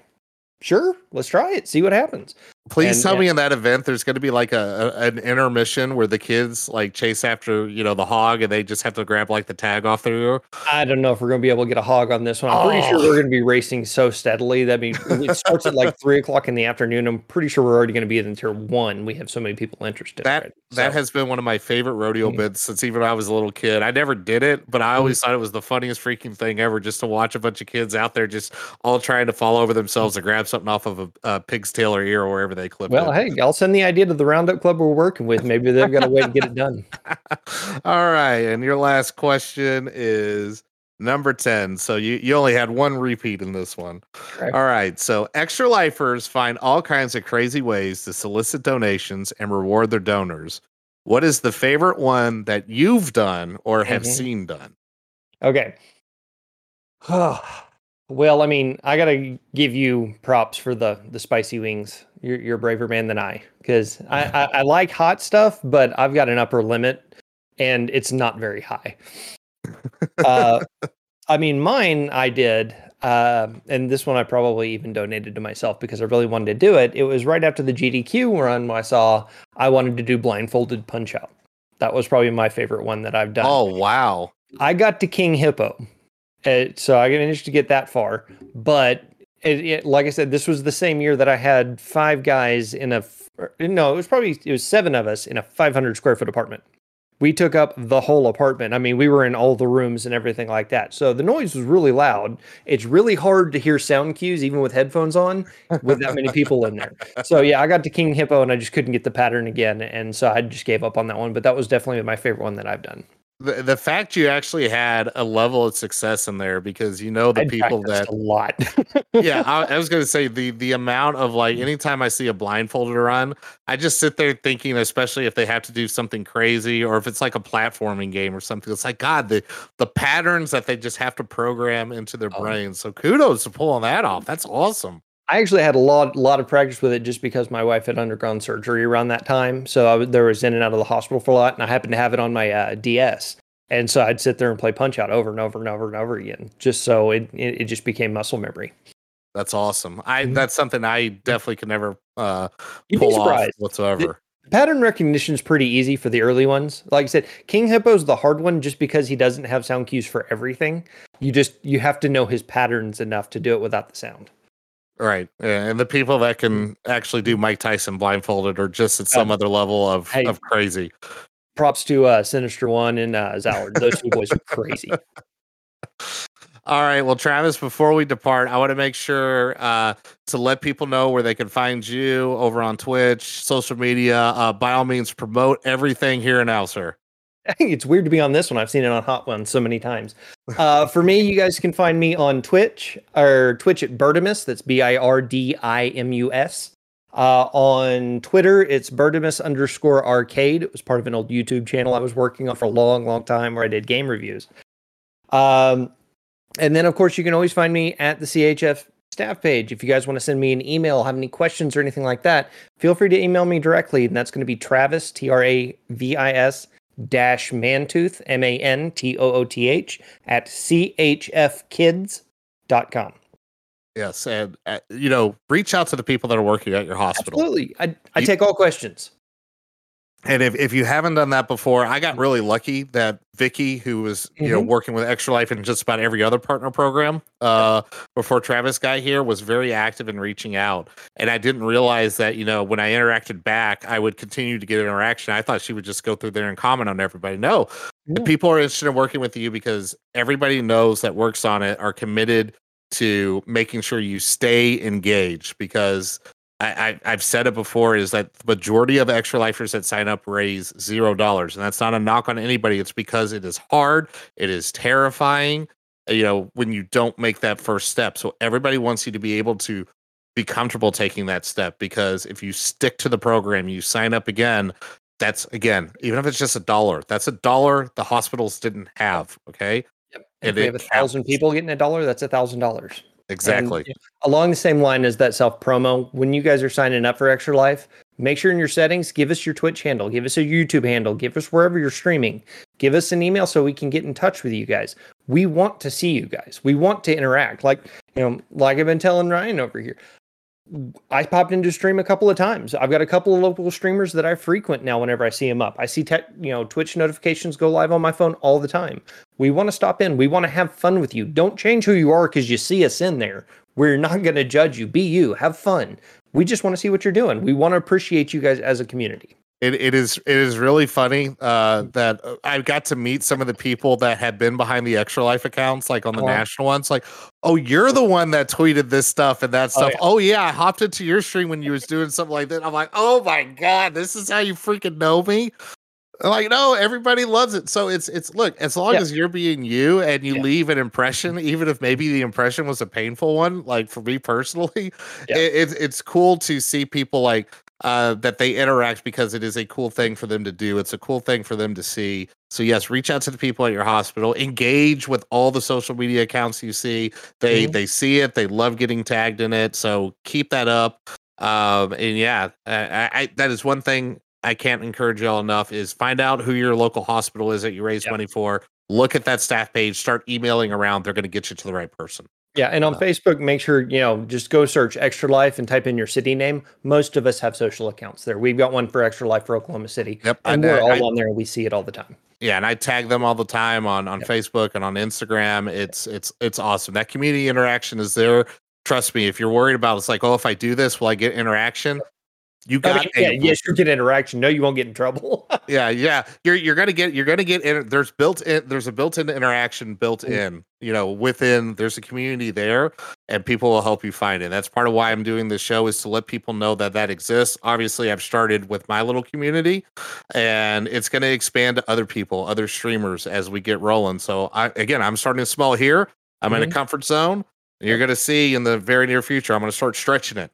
sure, let's try it, see what happens. Please And- tell and- me in that event there's going to be like a, a an intermission where the kids like chase after you know the hog and they just have to grab like the tag off there. I don't know if we're going to be able to get a hog on this one. I'm pretty sure Oh. we're going to be racing so steadily. That means it starts at like three o'clock in the afternoon. I'm pretty sure we're already going to be in tier one. We have so many people interested. That already. that has been one of my favorite rodeo Mhm. bits since even I was a little kid. I never did it, but I Mm-hmm. always thought it was the funniest freaking thing ever just to watch a bunch of kids out there just all trying to fall over themselves to grab something off of a, a pig's tail or ear or wherever they clip well, it. hey, I'll send the idea to the roundup club we're working with. Maybe they've got a way to get it done. *laughs* All right, and your last question is number 10. So you you only had one repeat in this one. Correct. All right. So extra lifers find all kinds of crazy ways to solicit donations and reward their donors. What is the favorite one that you've done or have Mhm. seen done? Okay. *sighs* well, I mean, I gotta give you props for the the spicy wings. You're you're a braver man than I, because I, I I like hot stuff, but I've got an upper limit, and it's not very high. uh, I mean, mine I did, uh, and this one I probably even donated to myself because I really wanted to do it. It was right after the GDQ run I saw I wanted to do blindfolded punch out. That was probably my favorite one that I've done. Oh, wow. I got to King Hippo, uh, so I managed to get that far. But it, it, like I said, this was the same year that I had five guys in a No, it was probably it was seven of us in a 500 square foot apartment. We took up the whole apartment. I mean, we were in all the rooms and everything like that. So the noise was really loud. It's really hard to hear sound cues even with headphones on with that many people in there. So yeah, I got to King Hippo and I just couldn't get the pattern again, and so I just gave up on that one. But that was definitely my favorite one that I've done. The, the fact you actually had a level of success in there because you know the I'd people that a lot. *laughs* yeah, *laughs* I, I was gonna say the the amount of like mm-hmm. anytime I see a blindfolded run, I just sit there thinking, especially if they have to do something crazy or if it's like a platforming game or something. It's like God, the the patterns that they just have to program into their Oh. brains. So kudos to pulling that off. That's awesome. I actually had a lot, lot of practice with it just because my wife had undergone surgery around that time. So I there was in and out of the hospital for a lot, and I happened to have it on my uh, DS. And so I'd sit there and play Punch Out over and over and over and over again, just so it it, it just became muscle memory. That's awesome. I Mhm. that's something I definitely could never uh pull off whatsoever. Pattern recognition is pretty easy for the early ones. Like I said, King Hippo's the hard one just because he doesn't have sound cues for everything. You just you have to know his patterns enough to do it without the sound. Right. Yeah, and the people that can actually do Mike Tyson blindfolded are just at some other level of, hey. of crazy. Props to uh, Sinister One and uh, Zallard. Those two boys are crazy. All right. Well, Travis, before we depart, I want to make sure uh, to let people know where they can find you over on Twitch, social media. Uh, by all means, promote everything here and now, sir. *laughs* It's weird to be on this one. I've seen it on Hot Ones so many times. Uh, for me, you guys can find me on Twitch or Twitch at Birdimus. That's B I R D I M U S. Uh, on Twitter, it's Birdimus underscore arcade. It was part of an old YouTube channel I was working on for a long, long time where I did game reviews. Um, and then, of course, you can always find me at the CHF staff page. If you guys want to send me an email, have any questions or anything like that, feel free to email me directly. And that's going to be Travis, T R A V I S dash mantooth m a n t o o t h at chfkids.com Yes. And, uh, you know, reach out to the people that are working at your hospital. absolutely i, I You- take all questions And if, if you haven't done that before, I got really lucky that Vicky, who was you know Mhm. working with Extra Life and just about every other partner program uh, before Travis got here, was very active in reaching out. And I didn't realize that you know when I interacted back, I would continue to get interaction. I thought she would just go through there and comment on everybody. No, the Yeah. people are interested in working with you because everybody knows that works on it are committed to making sure you stay engaged because I, I, I've said it before is that the majority of extra lifers that sign up raise zero dollars. And that's not a knock on anybody. It's because it is hard, it is terrifying, you know, when you don't make that first step. So everybody wants you to be able to be comfortable taking that step because if you stick to the program, you sign up again. That's again, even if it's just a dollar, that's a dollar the hospitals didn't have. Okay. Yep. And if we have a thousand people getting a dollar that's a thousand dollars Exactly. And along the same line as that self promo, when you guys are signing up for Extra Life, make sure in your settings, give us your Twitch handle, give us a YouTube handle, give us wherever you're streaming, give us an email so we can get in touch with you guys. We want to see you guys. We want to interact. Like, you know, like I've been telling Ryan over here. I popped into stream a couple of times. I've got a couple of local streamers that I frequent now whenever I see them up. I see te- you know Twitch notifications go live on my phone all the time. We want to stop in. We want to have fun with you. Don't change who you are cuz you see us in there. We're not going to judge you. Be you. Have fun. We just want to see what you're doing. We want to appreciate you guys as a community it, it is it is really funny uh, that uh, I got to meet some of the people that had been behind the extra life accounts, like on the uh-huh. national ones. Like, oh, you're the one that tweeted this stuff and that oh, stuff. Oh yeah. oh yeah. I hopped into your stream when you was doing something like that. I'm like, oh my god, this is how you freaking know me. Like, no, everybody loves it. So it's it's look, as long yeah. as you're being you and you yeah. leave an impression, even if maybe the impression was a painful one, like for me personally, *laughs* yeah. it, it's it's cool to see people like uh, that they interact because it is a cool thing for them to do. It's a cool thing for them to see. So yes, reach out to the people at your hospital. Engage with all the social media accounts you see. They mm-hmm. they see it. They love getting tagged in it. So keep that up. Um, and yeah, I, I, that is one thing I can't encourage y'all enough is find out who your local hospital is that you raise yep. money for. Look at that staff page. Start emailing around. They're going to get you to the right person. Yeah, and on uh, Facebook, make sure you know just go search Extra Life and type in your city name. Most of us have social accounts there. We've got one for Extra Life for Oklahoma City. Yep, and I, we're all I, on there. And We see it all the time. Yeah, and I tag them all the time on on yep. Facebook and on Instagram. It's it's it's awesome. That community interaction is there. Trust me, if you're worried about it's like, oh, if I do this, will I get interaction? You got I mean, yeah, yes, you get interaction. No, you won't get in trouble. *laughs* yeah, yeah. You're you're gonna get you're gonna get in there's built in there's a built-in interaction built mm. in, you know, within there's a community there and people will help you find it. That's part of why I'm doing this show is to let people know that that exists. Obviously, I've started with my little community and it's going to expand to other people, other streamers as we get rolling. So I again, I'm starting small here. I'm mm-hmm. in a mm-hmm. comfort zone. You're going to see in the very near future, I'm going to start stretching it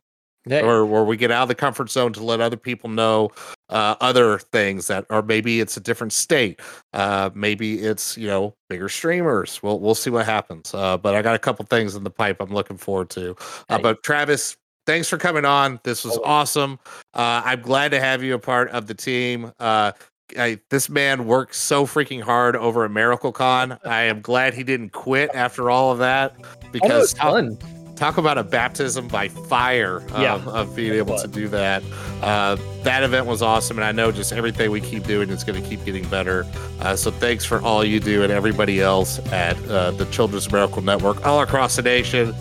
or where we get out of the comfort zone to let other people know uh, other things that, or maybe it's a different state. Uh, maybe it's you know bigger streamers. We'll we'll see what happens. Uh, but I got a couple things in the pipe I'm looking forward to. Uh, but Travis, thanks for coming on. This was awesome. Uh, I'm glad to have you a part of the team. Uh, I, this man worked so freaking hard over a Miracle Con. *laughs* I am glad he didn't quit after all of that because fun talk about a baptism by fire um, yeah. of being able to do that. Uh, that event was awesome, and I know just everything we keep doing is going to keep getting better. Uh, so thanks for all you do and everybody else at uh, the Children's Miracle Network all across the nation.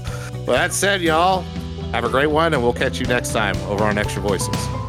Well, that said, y'all, have a great one, and we'll catch you next time over on Extra Voices.